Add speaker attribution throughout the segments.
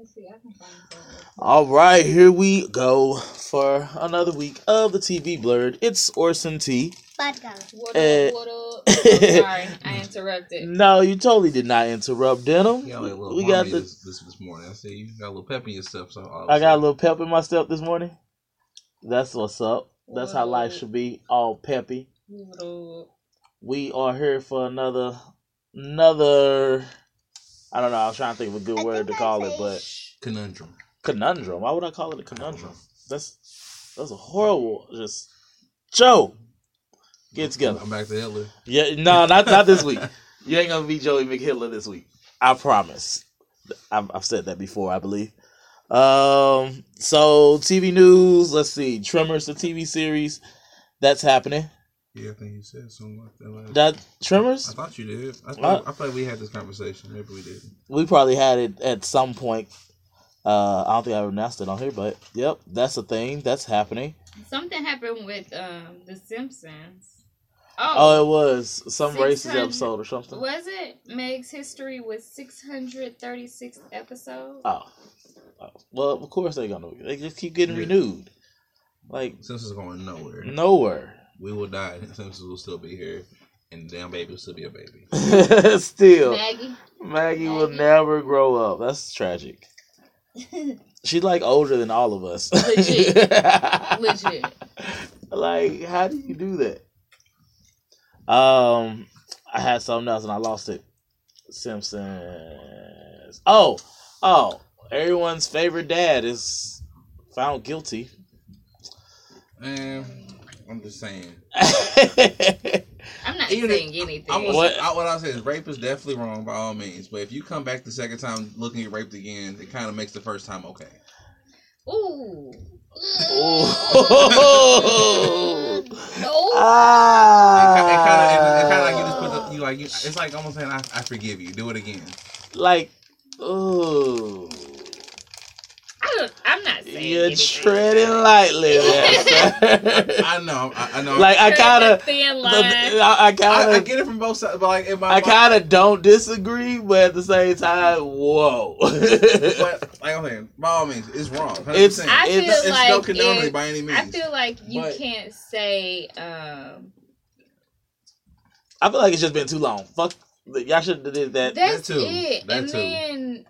Speaker 1: Let's see, I can find something.
Speaker 2: All right, here we go for another week of the TV Blurred. It's Orson T.
Speaker 3: Bad girl.
Speaker 1: What
Speaker 2: Eh.
Speaker 1: up, what up? Sorry, I interrupted.
Speaker 2: No, you totally did not interrupt Denim.
Speaker 4: You got like
Speaker 2: We got the.
Speaker 4: this, this this morning. I see you got a little pep in your stuff. So all
Speaker 2: I got a little pep in my step this morning. That's what's up. That's how life
Speaker 1: Whoa.
Speaker 2: should be, all peppy.
Speaker 1: What up?
Speaker 2: We are here for another, another. I don't know. I was trying to think of a good
Speaker 3: I
Speaker 2: word to
Speaker 3: think
Speaker 2: call
Speaker 3: I
Speaker 2: it, but
Speaker 4: conundrum.
Speaker 2: conundrum. Why would I call it a conundrum? That's that's a horrible. Just Joe, get together.
Speaker 4: I'm back to Hitler.
Speaker 2: Yeah, no, not not this week. You ain't gonna be Joey McHitler this week. I promise. I've, I've said that before, I believe. Um, so TV news. Let's see, Tremors, the TV series, that's happening.
Speaker 4: Yeah, I think you said something like that. Last.
Speaker 2: That
Speaker 4: I thought you did. I thought, I thought we had this conversation. Maybe we didn't.
Speaker 2: we probably had it at some point. Uh, I don't think I announced it on here, but yep, that's a thing that's happening.
Speaker 1: Something happened with um The Simpsons.
Speaker 2: Oh,
Speaker 1: Oh,
Speaker 2: it was some racist episode or something.
Speaker 1: was it? Meg's history was 636 episodes.
Speaker 2: Oh. oh, well, of course they're gonna. They just keep getting
Speaker 4: Yeah.
Speaker 2: renewed, like
Speaker 4: Simpsons going nowhere.
Speaker 2: nowhere.
Speaker 4: We will die. and Simpsons will still be here, and the damn baby will still be a baby.
Speaker 2: Still,
Speaker 1: Maggie.
Speaker 2: Maggie will never grow up. That's tragic. She's like older than all of us.
Speaker 1: Legit. Legit.
Speaker 2: Like, how do you do that? Um, I had something else and I lost it. Simpsons. Oh, oh, everyone's favorite dad is found guilty.
Speaker 4: And I'm just saying.
Speaker 1: I'm not
Speaker 4: Even if-
Speaker 1: saying anything.
Speaker 4: I'm
Speaker 2: What?
Speaker 4: say, I, what I say is rape is definitely wrong by all means. But if you come back the second time looking at raped again, it kind of makes the first time okay.
Speaker 1: Ooh.
Speaker 2: oh.
Speaker 1: No.
Speaker 2: Ah.
Speaker 4: it kind of like you just put the, you like, you, it's like almost saying, I, I forgive you. Do it again.
Speaker 2: like, ooh.
Speaker 1: I don't, I'm not saying
Speaker 2: You're
Speaker 1: anything.
Speaker 2: treading lightly there.
Speaker 4: I know, I, I know.
Speaker 2: like I
Speaker 1: Treading
Speaker 2: kind of. I, I
Speaker 4: I,
Speaker 2: kind
Speaker 4: I
Speaker 2: of,
Speaker 4: get it from both sides, but like in my,
Speaker 2: I kind of don't disagree, but at the same time, whoa.
Speaker 4: but like I'm saying, by all means, it's wrong. 100%.
Speaker 2: It's-
Speaker 1: I feel
Speaker 2: it's-
Speaker 4: it's
Speaker 1: like
Speaker 4: no condoning
Speaker 1: it-
Speaker 4: by any means.
Speaker 1: I feel like you
Speaker 4: But-
Speaker 1: can't say um
Speaker 2: I feel like it's just been too long. Fuck, y'all should have did that.
Speaker 1: that's
Speaker 4: too.
Speaker 1: it.
Speaker 4: That
Speaker 1: and
Speaker 4: too.
Speaker 1: then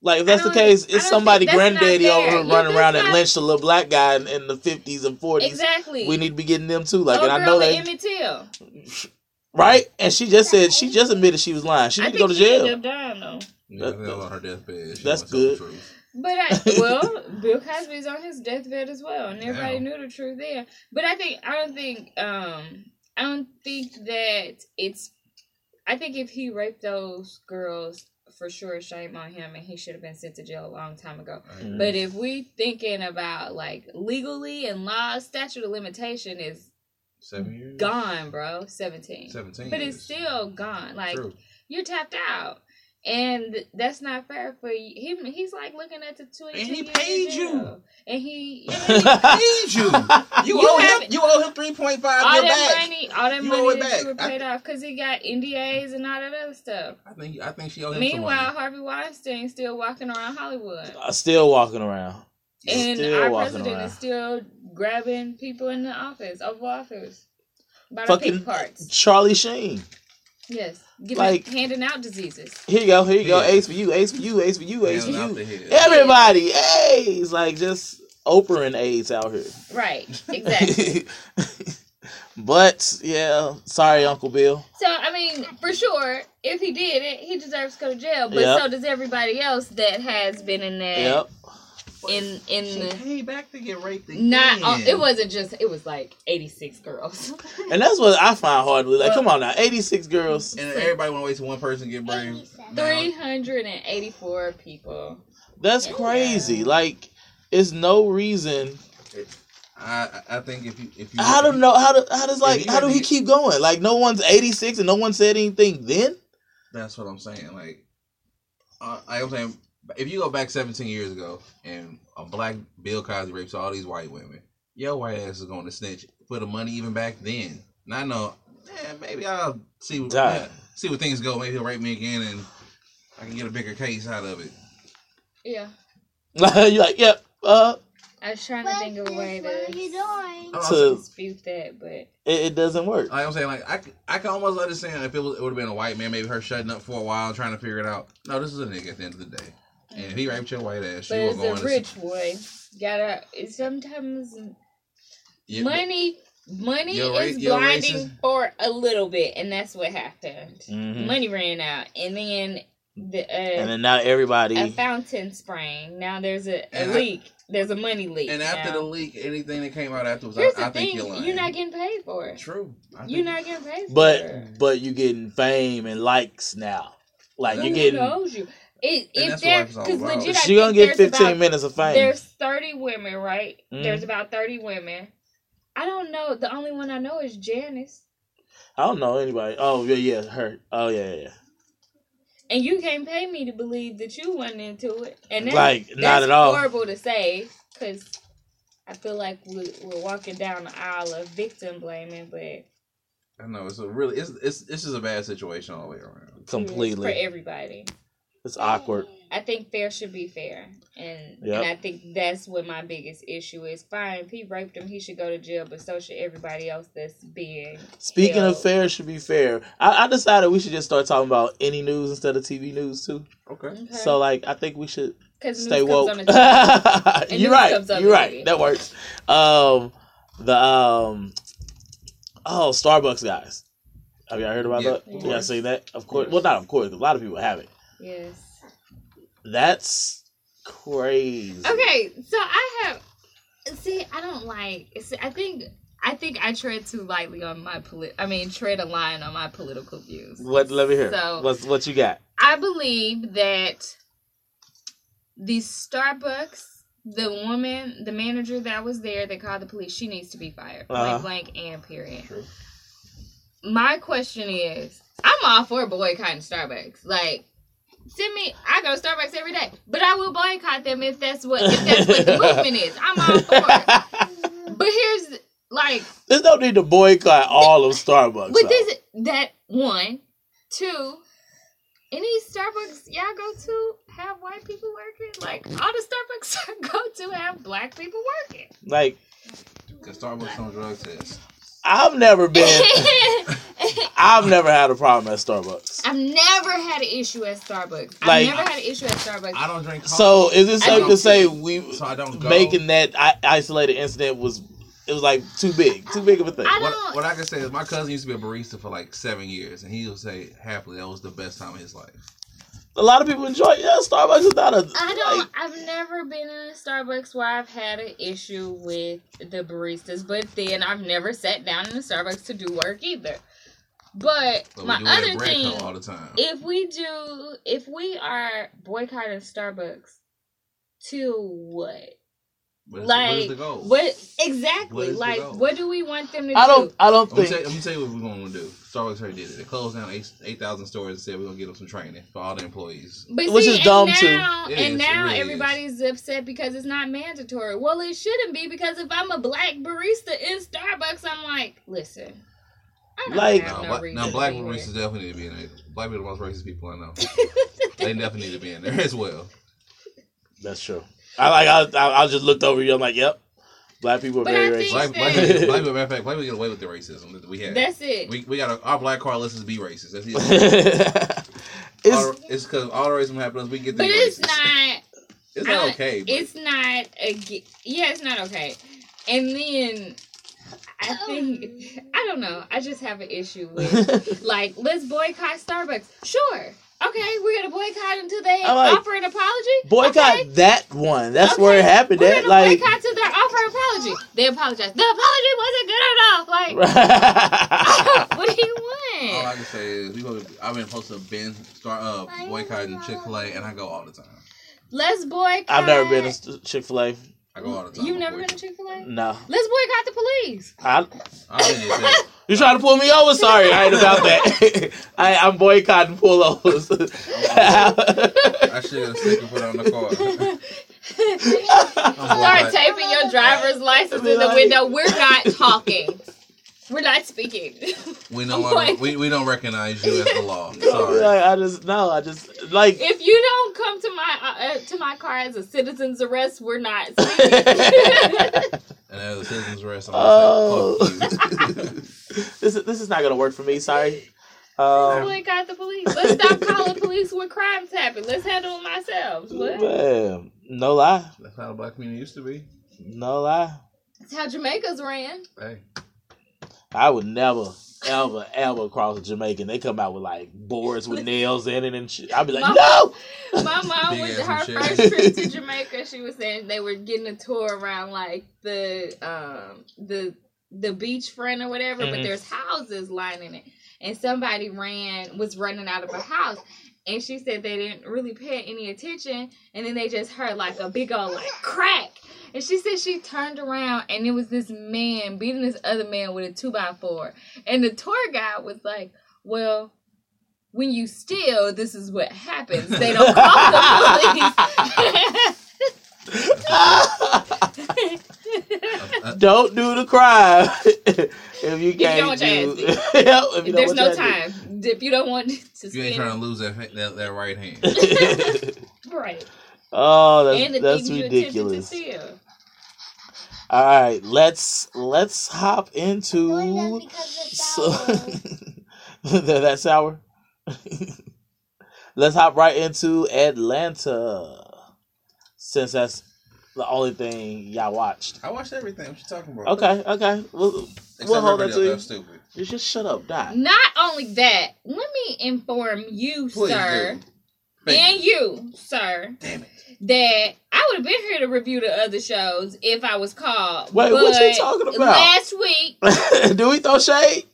Speaker 2: Like if that's the case, it's somebody
Speaker 1: think that's not
Speaker 2: granddaddy over here running around
Speaker 1: that's
Speaker 2: and lynched a little black guy in, in the fifties and forties.
Speaker 1: exactly.
Speaker 2: We need to be getting them too. Like,
Speaker 1: Little
Speaker 2: and I know
Speaker 1: with
Speaker 2: that,
Speaker 1: Emmett Till.
Speaker 2: right? And she just said she just admitted she was lying. She
Speaker 1: I
Speaker 2: need to go to
Speaker 1: she ended
Speaker 2: jail.
Speaker 1: up dying though.
Speaker 4: Yeah, I think that on her deathbed. She
Speaker 2: That's
Speaker 4: wants to tell the
Speaker 2: good.
Speaker 4: truth.
Speaker 1: But I well, Bill Cosby's on his deathbed as well, and everybody
Speaker 4: Damn.
Speaker 1: knew the truth there. But I think I don't think um I don't think that it's. I think if he raped those girls, for sure, shame on him, and he should have been sent to jail a long time ago.
Speaker 2: Mm.
Speaker 1: But if we thinking about like legally and law, statute of limitation is
Speaker 4: Seven years.
Speaker 1: gone, bro. Seventeen.
Speaker 4: Seventeen.
Speaker 1: But
Speaker 4: years.
Speaker 1: it's still gone. Like
Speaker 4: True.
Speaker 1: you're tapped out. And that's not fair for you. Him, he's like looking at the twenty.
Speaker 4: And he paid you.
Speaker 1: And he, yeah,
Speaker 4: paid you. You,
Speaker 1: You
Speaker 4: owe him.
Speaker 1: haven't-
Speaker 4: You owe him three point five.
Speaker 1: all that
Speaker 4: back.
Speaker 1: money, all that
Speaker 4: You
Speaker 1: money that you were
Speaker 4: I-
Speaker 1: paid off because he got NDAs and all that other stuff.
Speaker 4: I think. I think she owed him
Speaker 1: Meanwhile,
Speaker 4: some money.
Speaker 1: Harvey Weinstein still walking around Hollywood,
Speaker 2: Uh, Still walking around.
Speaker 1: and
Speaker 2: Still
Speaker 1: our president
Speaker 2: around.
Speaker 1: is still grabbing people in the office, Oval Office, by the
Speaker 2: Fucking
Speaker 1: pink parts.
Speaker 2: Charlie Sheen.
Speaker 1: Yes, giving,
Speaker 2: like-
Speaker 1: handing out diseases.
Speaker 2: Here you go. Here you go.
Speaker 4: Yeah.
Speaker 2: Ace for you. Ace for you. Ace for you. Ace for
Speaker 4: Handing
Speaker 2: you. Everybody, AIDS. Like just Oprah and AIDS out here.
Speaker 1: Right, exactly.
Speaker 2: but yeah, sorry, Uncle Bill.
Speaker 1: So I mean, for sure, if he did it, he deserves to go to jail. But
Speaker 2: Yep.
Speaker 1: so does everybody else that has been in that
Speaker 2: Yep.
Speaker 1: In in
Speaker 4: She
Speaker 1: the
Speaker 4: paid back to get raped again.
Speaker 1: not. Uh, it wasn't just. It was like eighty six girls.
Speaker 2: And that's what I find hard to like. Come on now, eighty six girls.
Speaker 4: And everybody want to wait till one person get brave. Now,
Speaker 1: Three hundred and eighty four people.
Speaker 2: That's crazy. Like, it's no reason.
Speaker 4: I I think if you if you
Speaker 2: I don't know how do how does like how do
Speaker 4: had
Speaker 2: he keep going? Like, no one's eighty six and no one said anything then.
Speaker 4: That's what I'm saying. Like, uh, like I'm saying, if you go back 17 years ago and a black Bill Cosby rapes all these white women, your white ass is going to snitch for the money even back then. And I know, man, maybe I'll see what
Speaker 2: Die.
Speaker 4: see where things go. Maybe he'll rape me again and I can get a bigger case out of it.
Speaker 1: Yeah.
Speaker 2: You're like, yep. Uh,
Speaker 1: I was trying to think of a way
Speaker 3: What are you
Speaker 1: to
Speaker 2: To-
Speaker 1: dispute that, but
Speaker 2: it, it doesn't work.
Speaker 4: Like I'm saying, like I, I can almost understand if it, was, it would have been a white man, maybe her shutting up for a while trying to figure it out. No, this is a nigga at the end of the day, and if he raped your white ass,
Speaker 1: but
Speaker 4: you were
Speaker 1: it's
Speaker 4: going
Speaker 1: a
Speaker 4: to
Speaker 1: rich boy. Gotta sometimes
Speaker 4: Yeah,
Speaker 1: money money
Speaker 4: ra-
Speaker 1: is
Speaker 4: your
Speaker 1: blinding
Speaker 4: racist-
Speaker 1: for a little bit and that's what happened.
Speaker 2: Mhm.
Speaker 1: Money ran out and then the uh,
Speaker 2: And then now everybody.
Speaker 1: a fountain sprang. Now there's a, a
Speaker 4: And I-
Speaker 1: leak. there's a money leak.
Speaker 4: And after
Speaker 1: now.
Speaker 4: the leak, anything that came out afterwards, I,
Speaker 1: Here's
Speaker 4: I
Speaker 1: the
Speaker 4: think
Speaker 1: thing,
Speaker 4: you're lying.
Speaker 1: you're not getting paid for it.
Speaker 4: true. I
Speaker 1: You're not getting paid for
Speaker 2: but
Speaker 1: it.
Speaker 2: but you're getting fame and likes now. Like
Speaker 4: Who
Speaker 1: you're
Speaker 2: getting.
Speaker 1: knows you? It, if
Speaker 4: that's what
Speaker 1: there,
Speaker 4: life is all
Speaker 1: because legit, I
Speaker 2: She gonna get 15
Speaker 1: about-
Speaker 2: minutes of fame.
Speaker 1: There's 30 women, right?
Speaker 2: Mhm.
Speaker 1: There's about 30 women. I don't know. The only one I know is Janice.
Speaker 2: I don't know anybody. Oh yeah, yeah, her. Oh yeah, yeah. yeah.
Speaker 1: And you can't pay me to believe that you went into it. And that's,
Speaker 2: Like, not
Speaker 1: that's
Speaker 2: at all.
Speaker 1: horrible to say because I feel like we, we're walking down the aisle of victim blaming, but
Speaker 4: I know it's a really it's it's this is a bad situation all the way around.
Speaker 2: Completely for
Speaker 1: everybody.
Speaker 2: It's awkward.
Speaker 1: I think fair should be fair, and
Speaker 2: Yep.
Speaker 1: and I think that's what my biggest issue is. Fine, if he raped him, he should go to jail, but so should everybody else that's being.
Speaker 2: Speaking of fair, should be fair. I, I decided we should just start talking about any news instead of TV news too.
Speaker 4: Okay.
Speaker 1: Okay.
Speaker 2: So like, I think we should stay
Speaker 1: news
Speaker 2: woke.
Speaker 1: comes on TV.
Speaker 2: You're right. You're right.
Speaker 1: TV.
Speaker 2: That works. Um, the um, oh, Starbucks guys. Have y'all heard about
Speaker 4: Yeah,
Speaker 2: that?
Speaker 1: of
Speaker 2: Y'all
Speaker 1: course.
Speaker 2: seen that? Of course. Well, not of course. A lot of people haven't.
Speaker 1: Yes.
Speaker 2: That's crazy.
Speaker 1: Okay, so I have. See, I don't like. See, I think. I think I tread too lightly on my polit. I mean, tread a line on my political views.
Speaker 2: What? Let me hear.
Speaker 1: So-
Speaker 2: What's what you got?
Speaker 1: I believe that the Starbucks, the woman, the manager that was there that called the police, she needs to be fired.
Speaker 2: Uh-huh.
Speaker 1: Blank, blank, and period.
Speaker 4: True.
Speaker 1: My question is, I'm all for boycotting Starbucks. Like, send me. I go to Starbucks every day, but I will boycott them if that's what if that's what the movement is. I'm all for it. But here's like,
Speaker 2: There's no need to boycott all of Starbucks.
Speaker 1: but
Speaker 2: though.
Speaker 1: this that one, two. Any Starbucks y'all go to have white people working? Like all the Starbucks I go to have black people working.
Speaker 2: like,
Speaker 4: Because Starbucks on drug test.
Speaker 2: I've never been. I've never had a problem at Starbucks.
Speaker 1: I've never had an issue at Starbucks. I've never had an issue at Starbucks.
Speaker 4: I don't drink coffee.
Speaker 2: So is it
Speaker 1: I
Speaker 2: safe to say we
Speaker 4: so I don't go.
Speaker 2: making that isolated incident was it was like too big, too big of a thing?
Speaker 1: I
Speaker 4: what, what I can say is my cousin used to be a barista for like seven years, and he'll say happily that was the best time of his life.
Speaker 2: A lot of people enjoy. it. Yeah, Starbucks is not a.
Speaker 1: I don't.
Speaker 2: like,
Speaker 1: I've never been in a Starbucks where I've had an issue with the baristas, but then I've never sat down in a Starbucks to do work either. But,
Speaker 4: But
Speaker 1: my
Speaker 4: we do it at
Speaker 1: other thing,
Speaker 4: all the time.
Speaker 1: if we do, if we are boycotting Starbucks, to what?
Speaker 4: But it's-
Speaker 1: like,
Speaker 4: what is the goal?
Speaker 1: What exactly?
Speaker 4: What is the
Speaker 1: like,
Speaker 4: goal?
Speaker 1: what do we want them to do?
Speaker 2: I don't. I don't
Speaker 4: Let me,
Speaker 2: think.
Speaker 4: tell, let me tell you what we're going to do. Starbucks already did it. They closed down 8,000 stores and said we're going to get them some training for all the employees.
Speaker 1: But
Speaker 2: Which
Speaker 1: see,
Speaker 2: is dumb, too.
Speaker 1: now,
Speaker 4: It
Speaker 1: and
Speaker 4: is,
Speaker 1: now
Speaker 4: really is.
Speaker 1: everybody's upset because it's not mandatory. Well, it shouldn't be because if I'm a black barista in Starbucks, I'm like, listen,
Speaker 2: Like-
Speaker 1: have
Speaker 4: Now,
Speaker 1: no
Speaker 4: black,
Speaker 1: reason
Speaker 4: now black
Speaker 1: be
Speaker 4: baristas definitely need to be in there. Black people are the most racist people I know. they definitely need to be in there as well.
Speaker 2: That's true. I like. I, I, I just looked over you. I'm like, yep. Black people are
Speaker 1: But
Speaker 2: very
Speaker 1: I think-
Speaker 2: racist.
Speaker 4: Black, black, people, black people, matter of fact, black people get away with the racism that we have.
Speaker 1: That's it.
Speaker 4: we, we got a, our black card list be racist. That's it.
Speaker 2: it's
Speaker 4: because all the racism happens. We get the
Speaker 1: but it's
Speaker 4: racist.
Speaker 1: not.
Speaker 4: It's not
Speaker 1: I-
Speaker 4: okay. But
Speaker 1: It's not a. Yeah, it's not okay. And then I oh. think I don't know. I just have an issue with like let's boycott Starbucks. Sure. Okay, we're gonna boycott until they
Speaker 2: like-
Speaker 1: offer an apology.
Speaker 2: boycott
Speaker 1: Okay.
Speaker 2: that one. That's
Speaker 1: Okay,
Speaker 2: where it happened.
Speaker 1: We're
Speaker 2: At
Speaker 1: gonna
Speaker 2: like.
Speaker 1: boycott till they offer an apology. They apologize. The apology wasn't good enough. Like, what do you want?
Speaker 4: all I can say is we go. I've been supposed to been start uh, boycotting Chick Fil A, and I go all the time.
Speaker 1: Let's boycott.
Speaker 2: I've never been to Chick Fil A.
Speaker 4: I go all the time.
Speaker 1: You've never been to Chick Fil A?
Speaker 2: No.
Speaker 1: Let's boycott the police.
Speaker 2: I,
Speaker 4: I've been there. too.
Speaker 2: you trying to pull me over? Sorry, I ain't about that. I, I'm boycotting pullovers.
Speaker 4: I should have stick and put it on the car.
Speaker 1: Start taping your driver's license in the window. We're not talking. We're not speaking.
Speaker 4: We no
Speaker 1: I'm
Speaker 4: longer,
Speaker 1: like-
Speaker 4: we, we don't recognize you as the law. Sorry.
Speaker 2: I just no, I just like.
Speaker 1: if you don't come to my uh, uh, to my car as a citizen's arrest, we're not.
Speaker 4: And as a citizen's arrest, I'm
Speaker 2: Oh,
Speaker 4: gonna fuck you.
Speaker 2: this is this is not gonna work for me. Sorry.
Speaker 1: We
Speaker 2: Um,
Speaker 1: ain't got the police. Let's stop calling police when crimes happen. Let's handle them ourselves. What?
Speaker 2: man, no lie,
Speaker 4: That's how the black community used to be.
Speaker 2: no lie.
Speaker 1: That's how Jamaica's ran.
Speaker 4: Hey,
Speaker 2: I would never, ever, ever cross a Jamaican. They come out with like boards with nails in it and shit. I'd be like,
Speaker 1: Mama-
Speaker 2: no.
Speaker 1: My mom
Speaker 4: Big
Speaker 1: went
Speaker 4: ass
Speaker 1: her first trip to Jamaica. She was saying they were getting a tour around like the um the the beachfront or whatever, but
Speaker 2: Mhm.
Speaker 1: there's houses lining it. And somebody ran was running out of a house. And she said they didn't really pay any attention, and then they just heard like a big old like crack. And she said she turned around and it was this man beating this other man with a two by four. And the tour guide was like, Well, when you steal, this is what happens. They don't call the police.
Speaker 2: don't do the crime if you can't
Speaker 1: don't
Speaker 2: do.
Speaker 1: ass
Speaker 2: Yep, if you don't
Speaker 1: There's
Speaker 2: want
Speaker 1: no
Speaker 2: your
Speaker 1: time. If you don't want to
Speaker 4: you ain't trying to lose that, that that right hand.
Speaker 1: right.
Speaker 2: Oh, that's
Speaker 1: and the
Speaker 2: that's
Speaker 1: things you to
Speaker 2: ridiculous. All right, let's let's hop into so
Speaker 3: it's
Speaker 2: that, that's sour. let's hop right into Atlanta, since that's the only thing y'all watched.
Speaker 4: I watched everything. What you talking about?
Speaker 2: Okay, okay, we'll, we'll hold that to you.
Speaker 4: That's stupid.
Speaker 2: You just shut up, die.
Speaker 1: Not only that, let me inform you,
Speaker 4: Please
Speaker 1: sir,
Speaker 4: do.
Speaker 1: And you, sir,
Speaker 4: Damn it.
Speaker 1: That I would have been here to review the other shows if I was called.
Speaker 2: Wait, what you talking about?
Speaker 1: Last week,
Speaker 2: Do we throw shade?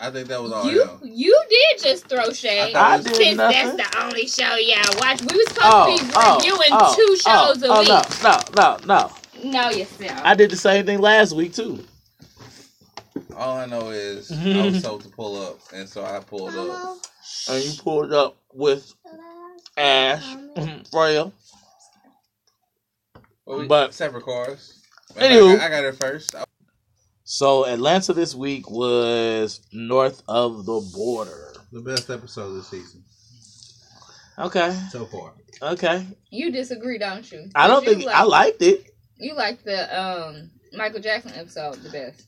Speaker 4: I think that was all.
Speaker 1: you
Speaker 4: y'all.
Speaker 1: you did just throw shade.
Speaker 4: I
Speaker 2: I did
Speaker 1: Since
Speaker 2: nothing.
Speaker 1: that's the only show y'all watch, we was supposed
Speaker 2: Oh,
Speaker 1: to be
Speaker 2: oh, oh,
Speaker 1: reviewing
Speaker 2: oh,
Speaker 1: two oh, shows
Speaker 2: oh,
Speaker 1: a week.
Speaker 2: Oh no, no, no, no!
Speaker 1: Know yourself.
Speaker 2: I did the same thing last week too.
Speaker 4: All I know is I was told to pull up, and so I pulled up.
Speaker 2: And you pulled up with Ash, Freya.
Speaker 4: Well, we,
Speaker 2: But-
Speaker 4: separate cars.
Speaker 2: Anywho.
Speaker 4: I got, I got it first. I-
Speaker 2: So Atlanta this week was north of the border.
Speaker 4: The best episode of the season
Speaker 2: Okay,
Speaker 4: so far.
Speaker 2: okay.
Speaker 1: you disagree, don't you?
Speaker 2: I don't
Speaker 1: You
Speaker 2: think I liked it.
Speaker 1: You like the um Michael Jackson episode the best.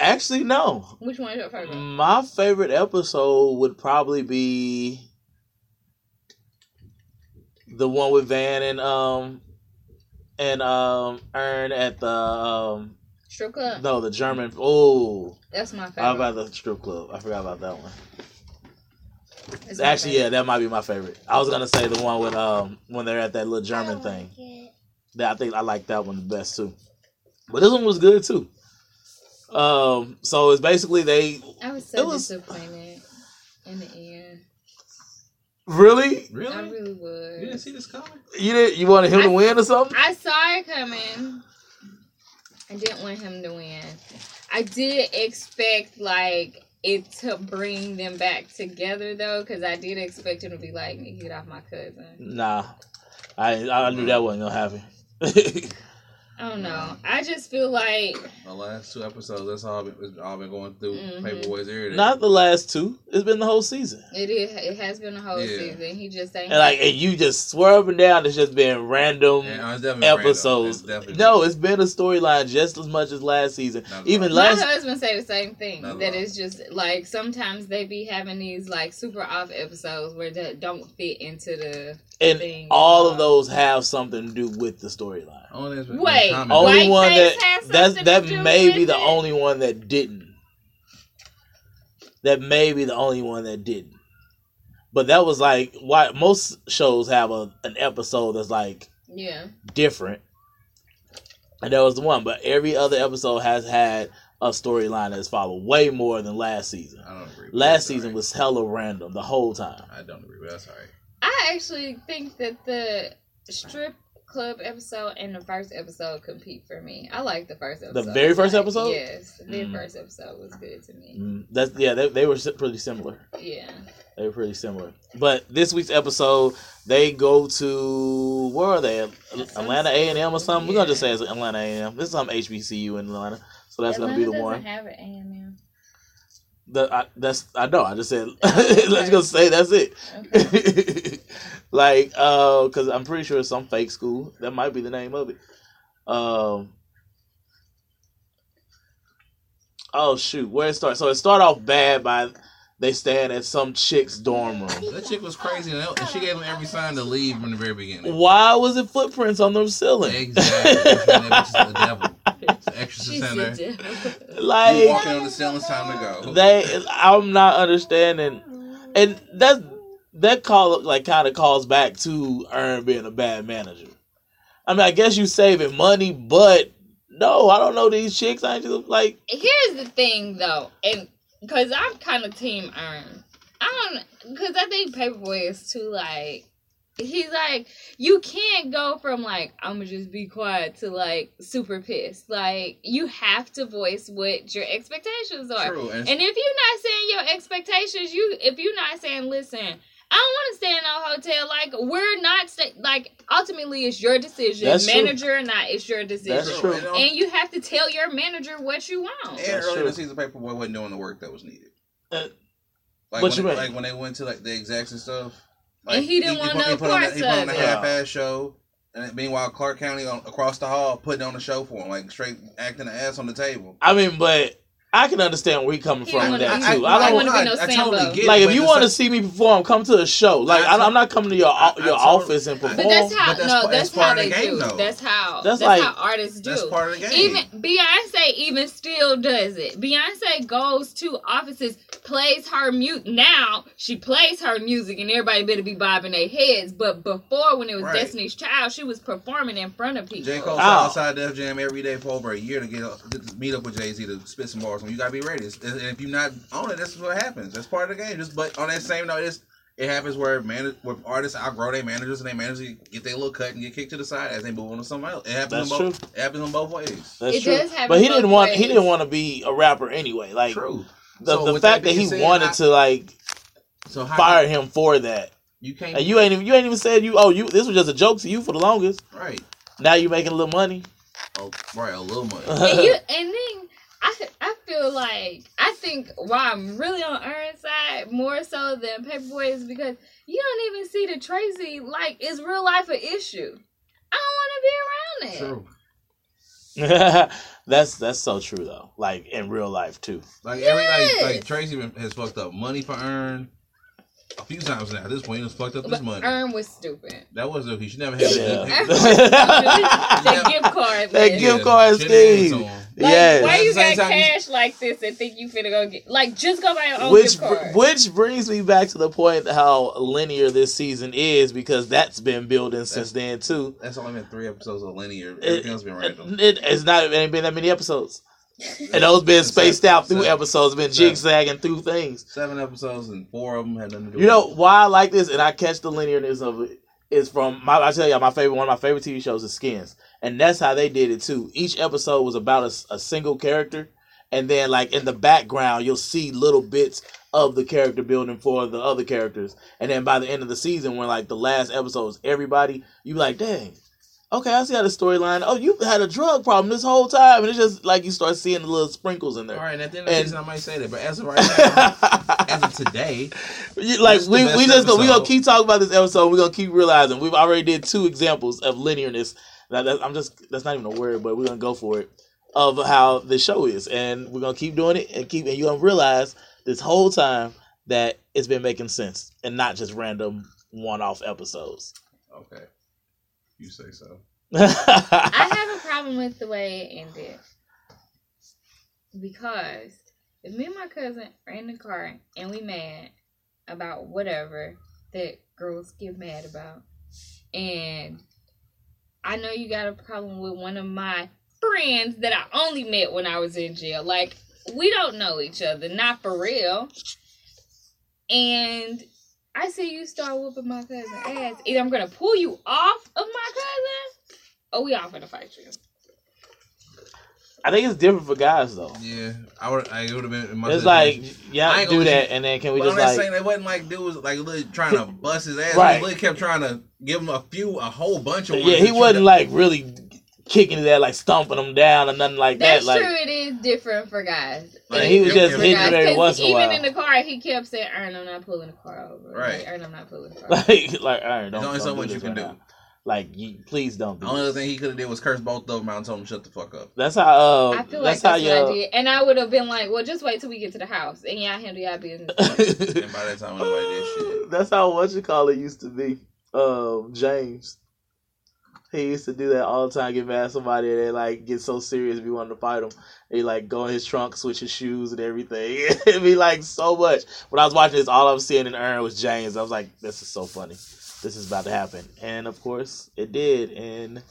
Speaker 2: Actually, no.
Speaker 1: Which one is your favorite?
Speaker 2: My favorite episode would probably be the one with Van and um and um Earn at the um
Speaker 1: Strip Club.
Speaker 2: no the German oh
Speaker 1: That's my favorite.
Speaker 2: how about the strip club? I forgot about that one.
Speaker 1: It's
Speaker 2: actually yeah that might be my favorite. I was gonna say the one with um when they're at that little German thing. that I think I like that one the best too. But this one was good too. Um so it's basically they
Speaker 1: I was so
Speaker 2: it was-
Speaker 1: disappointed in the end.
Speaker 2: Really
Speaker 4: Really?
Speaker 1: I really would.
Speaker 4: You didn't see this coming?
Speaker 2: you didn't you wanted him to win or something
Speaker 1: I saw it coming. I didn't want him to win. I did expect like it to bring them back together though, because I did expect him to be like, "Nigga, "Get off my cousin."
Speaker 2: Nah, I I knew that wasn't gonna happen.
Speaker 1: I don't know. I just feel like
Speaker 4: The last two episodes, that's all been, it's all been going through
Speaker 1: Mhm.
Speaker 4: paperboys every day.
Speaker 2: Not the last two. It's been the whole season.
Speaker 1: it is. It has been the whole
Speaker 4: Yeah.
Speaker 1: season. He just ain't
Speaker 2: And like, and you just swerving down. It's just been random
Speaker 4: Yeah, it's definitely random.
Speaker 2: episodes.
Speaker 4: It's
Speaker 2: No, it's been a storyline just as much as last season.
Speaker 4: Not at
Speaker 2: Even
Speaker 4: all.
Speaker 1: My husband say the same thing.
Speaker 4: Not
Speaker 1: That
Speaker 4: all.
Speaker 1: it's just like sometimes they be having these like super off episodes where that don't fit into the
Speaker 2: And
Speaker 1: thing.
Speaker 2: all of those have something to do with the storyline.
Speaker 4: Only that's been
Speaker 1: Wait,
Speaker 4: common.
Speaker 2: Only
Speaker 1: White
Speaker 2: one
Speaker 1: Face
Speaker 2: that that's that may be
Speaker 1: with
Speaker 2: the
Speaker 1: it?
Speaker 2: only one that didn't. That may be the only one that didn't. But that was like why most shows have a an episode that's like
Speaker 1: Yeah.
Speaker 2: different. And that was the one. But every other episode has had a storyline that's followed way more than last season.
Speaker 4: I don't agree. with
Speaker 2: Last
Speaker 4: that's
Speaker 2: season
Speaker 4: alright.
Speaker 2: was hella random the whole time.
Speaker 4: I don't agree, but that's alright.
Speaker 1: I actually think that the strip club episode and the first episode compete for me. I like the first episode.
Speaker 2: The very first
Speaker 1: Like,
Speaker 2: episode?
Speaker 1: Yes, the
Speaker 2: Mm.
Speaker 1: first episode was good to me.
Speaker 2: Mm, That's yeah, they, they were pretty similar.
Speaker 1: Yeah.
Speaker 2: They were pretty similar. But this week's episode, they go to where are they? Atlanta A and M or something. We're gonna just say it's Atlanta A and M. This is some HBCU in Atlanta, so that's gonna be the one.
Speaker 1: doesn't have an AMM.
Speaker 2: The, I, that's I know. I just said let's go say that's it.
Speaker 1: Okay.
Speaker 2: like, uh, because I'm pretty sure it's some fake school. That might be the name of it. Um. Oh shoot, where it start? So it start off bad by they staying at some chick's dorm room.
Speaker 4: That chick was crazy, and and she gave them every sign to leave from the very beginning.
Speaker 2: Why was it footprints on the ceiling?
Speaker 4: Exactly. That bitch is the devil. It's an exorcist
Speaker 1: She's
Speaker 4: in
Speaker 1: devil.
Speaker 4: You
Speaker 2: like
Speaker 4: walking on the ceiling, it's time to go.
Speaker 2: they, I'm not understanding, and that that call like kind of calls back to Earn being a bad manager. I mean, I guess you saving money, but no, I don't know these chicks. I ain't just like
Speaker 1: Here's the thing, though, and because I'm kind of team Earn. I don't, because I think Paper Boi is too like. He's like, you can't go from like I'm gonna just be quiet to like super pissed. Like you have to voice what your expectations are.
Speaker 4: True. And,
Speaker 1: And if you're not saying your expectations, you if you're not saying, listen, I don't want to stay in a hotel. Like we're not stay, like ultimately it's your decision,
Speaker 2: That's true.
Speaker 1: manager or not, it's your decision.
Speaker 2: That's true.
Speaker 4: And,
Speaker 1: And you have to tell your manager what you want.
Speaker 4: and
Speaker 2: That's
Speaker 4: early in
Speaker 2: true.
Speaker 4: the season, Paper Boi wasn't doing the work that was needed.
Speaker 2: Uh,
Speaker 4: like
Speaker 2: what
Speaker 4: when
Speaker 2: you
Speaker 4: they,
Speaker 2: mean?
Speaker 4: like when they went to like the execs and stuff.
Speaker 1: And he didn't want
Speaker 4: put,
Speaker 1: no
Speaker 4: he put on, the- he put on a half-ass show, and meanwhile Clark County on, across the hall putting on a show for him, like straight acting the ass on the table.
Speaker 2: I mean, but I can understand where you're coming
Speaker 1: He
Speaker 2: from
Speaker 1: don't
Speaker 2: with that
Speaker 1: be-
Speaker 2: too.
Speaker 1: I
Speaker 2: I
Speaker 1: don't
Speaker 2: don't
Speaker 1: wanna be no Sambo.
Speaker 4: get it,
Speaker 2: like if you want to
Speaker 4: same-
Speaker 2: see me perform, come to a show. Like
Speaker 4: I
Speaker 2: I, I'm not coming to your
Speaker 4: I- I
Speaker 2: your office and perform.
Speaker 1: But that's how
Speaker 4: But that's
Speaker 1: no, that's,
Speaker 4: that's
Speaker 1: how they
Speaker 4: the game,
Speaker 1: do.
Speaker 4: though.
Speaker 1: That's how
Speaker 2: That's
Speaker 1: that's,
Speaker 2: like-
Speaker 1: how artists do.
Speaker 4: That's part of the game.
Speaker 1: Even Beyonce even still does it. Beyonce goes to offices, plays her mute. Now she plays her music, and everybody better be bobbing their heads. But before, when it was
Speaker 4: Right.
Speaker 1: Destiny's Child, she was performing in front of people.
Speaker 4: J. Cole
Speaker 2: Ow. Oh.
Speaker 4: sat outside Def Jam every day for over a year to get up, to meet up with Jay Z to spit some bars. You gotta be ready. And if you're not on it, that's what happens. That's part of the game. Just but on that same note, it's, it happens where man, where artists outgrow their managers and their managers get their little cut and get kicked to the side as they move on to something else. It happens.
Speaker 2: That's
Speaker 4: in both, It happens in both ways.
Speaker 2: That's
Speaker 1: It
Speaker 2: true.
Speaker 1: does happen
Speaker 2: But he
Speaker 1: both
Speaker 2: didn't want he didn't want to be a rapper anyway. Like
Speaker 4: True.
Speaker 2: the
Speaker 4: So
Speaker 2: the fact that,
Speaker 4: being
Speaker 2: he
Speaker 4: said,
Speaker 2: wanted
Speaker 4: I-
Speaker 2: to like
Speaker 4: So how
Speaker 2: fire him for that,
Speaker 4: You can't.
Speaker 2: and you ain't even you ain't even said you oh you this was just a joke to you for the longest.
Speaker 4: right.
Speaker 2: Now you're making a little money.
Speaker 4: Oh, right. A little money.
Speaker 1: and you and then I I feel like I think why I'm really on Aaron's side more so than Paper Boi is because you don't even see the Tracy like is real life an issue. I don't want to be around it.
Speaker 4: True.
Speaker 2: that's that's so true though. Like in real life too.
Speaker 4: Like every like,
Speaker 1: Yes.
Speaker 4: like Tracy has fucked up money for Earn a few times now. At this point, he has fucked up this
Speaker 1: But
Speaker 4: money.
Speaker 1: Earn was stupid.
Speaker 4: That was a he should never have
Speaker 2: Yeah.
Speaker 4: that.
Speaker 1: that gift card.
Speaker 2: That
Speaker 1: man.
Speaker 2: gift card
Speaker 4: should've gave
Speaker 2: scheme.
Speaker 1: Like,
Speaker 2: yes.
Speaker 1: why you
Speaker 4: At the same
Speaker 1: got
Speaker 4: time, you-
Speaker 1: cash like this and think you finna go get like just go buy your own
Speaker 2: which
Speaker 1: gift card?
Speaker 2: which brings me back to the point how linear this season is because that's been building since then too.
Speaker 4: That's only been three episodes of linear. Everything else been random.
Speaker 2: it- it's not it ain't been that many episodes, and those been spaced out through
Speaker 4: Seven.
Speaker 2: episodes, been
Speaker 4: Seven.
Speaker 2: zigzagging through things.
Speaker 4: Seven episodes and four of them had nothing to do.
Speaker 2: You know why I like this, and I catch the linearness of it is from my. I tell you, my favorite one of my favorite TV shows is Skins, and that's how they did it too. Each episode was about a single character, and then like in the background, you'll see little bits of the character building for the other characters, and then by the end of the season, when like the last episode is everybody, you be like, dang. Okay, I see how the storyline. Oh, you had a drug problem this whole time, and it's just like you start seeing the little sprinkles in there.
Speaker 4: right, and at the end of the
Speaker 2: And-
Speaker 4: season, I might say that, but as of right now, as of today,
Speaker 2: like we, we just go, we gonna keep talking about this episode. We're gonna keep realizing we've already did two examples of linearness. That, that- I'm just that's not even a word, but we're gonna go for it of how the show is, and we're gonna keep doing it and keep. And you gonna realize this whole time that it's been making sense and not just random one-off episodes.
Speaker 4: okay, you say so.
Speaker 1: I have a problem with the way it ended. Because if me and my cousin are in the car and we mad about whatever that girls get mad about, and I know you got a problem with one of my friends that I only met when I was in jail. Like, we don't know each other, not for real. And I see you start whooping my cousin ass. Either I'm gonna pull you off of my cousin, or we all gonna fight you.
Speaker 2: I think it's different for guys though.
Speaker 4: Yeah, I would. I would have been. In my
Speaker 2: It's like yeah,
Speaker 4: I ain't
Speaker 2: do that,
Speaker 4: you-
Speaker 2: and then can we
Speaker 4: But I'm
Speaker 2: just
Speaker 4: not
Speaker 2: like
Speaker 4: saying it wasn't like dude was like literally trying to bust his ass.
Speaker 2: Right.
Speaker 4: He literally kept trying to give him a few, a whole bunch of. ones
Speaker 2: yeah, he wasn't like really kicking his ass, like stomping him down or nothing like
Speaker 1: That's
Speaker 2: that. Like
Speaker 1: true. It is different for guys.
Speaker 4: Like,
Speaker 2: he was just hitting
Speaker 1: guys,
Speaker 2: it once in a
Speaker 1: even
Speaker 2: while.
Speaker 1: in the car, he kept saying, "Earn, I'm not pulling the car over."
Speaker 4: Right.
Speaker 1: Like, Earn, I'm not pulling the car. over.
Speaker 2: like, like, all right, don't,
Speaker 4: There's only so much you can
Speaker 2: right
Speaker 4: do.
Speaker 2: now. Like, you, please don't do
Speaker 4: The only
Speaker 2: this.
Speaker 4: thing he could have did was curse both of them out and told them shut the fuck up.
Speaker 2: That's how. Uh,
Speaker 1: I feel like
Speaker 2: that's how
Speaker 1: that's what I did, and I would have been like, "Well, just wait till we get to the house, and y'all handle y'all business."
Speaker 4: And by that time, nobody did shit.
Speaker 2: That's how what you call it used to be. Um, James. He used to do that all the time. Get mad at somebody and they like get so serious. Be wanting to fight him. He like go in his trunk, switch his shoes and everything. It'd be like so much. When I was watching this, all I was seeing in Aaron was James. I was like, this is so funny. This is about to happen. And of course, it did. And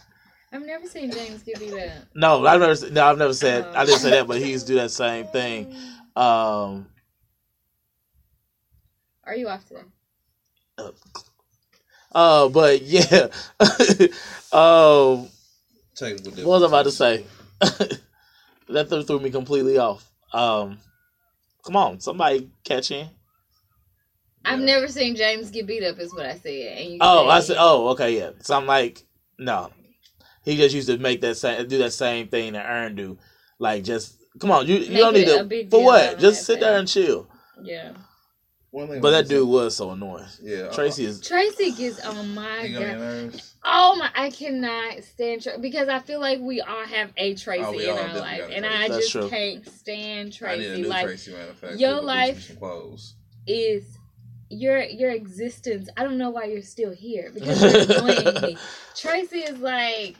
Speaker 1: I've never seen James give you that.
Speaker 2: no, I've never. No, I've never said. I didn't say that, but he used to do that same thing. Um,
Speaker 1: Are you off today?
Speaker 2: uh, but yeah. um,
Speaker 4: Technical
Speaker 2: What was I about to say? that threw, threw me completely off. Um, come on, somebody catch in.
Speaker 1: I've
Speaker 4: Yeah.
Speaker 1: never seen James get beat up. Is what I said. And you
Speaker 2: Oh, I
Speaker 1: said-
Speaker 2: said, oh, okay, yeah. So I'm like, no, he just used to make that same, do that same thing that Aaron do, like just come on, you you don't need to
Speaker 1: big
Speaker 2: for what? Just
Speaker 1: that
Speaker 2: sit there and chill.
Speaker 1: Yeah.
Speaker 4: One thing
Speaker 2: But that dude was so annoying.
Speaker 4: yeah, uh,
Speaker 2: Tracy is
Speaker 1: Tracy gets on my
Speaker 4: He got on your
Speaker 1: god. Oh my! I cannot stand Tracy because I feel like we all have a Tracy
Speaker 4: Oh,
Speaker 1: in our life, and I
Speaker 2: That's
Speaker 1: just
Speaker 2: true.
Speaker 1: can't stand
Speaker 4: I need a
Speaker 1: Tracy.
Speaker 4: new
Speaker 1: Like
Speaker 4: Tracy, matter of fact.
Speaker 1: your
Speaker 4: We'll
Speaker 1: life-
Speaker 4: clothes.
Speaker 1: is your your existence. I don't know why you're still here because you're annoying me. Tracy is like,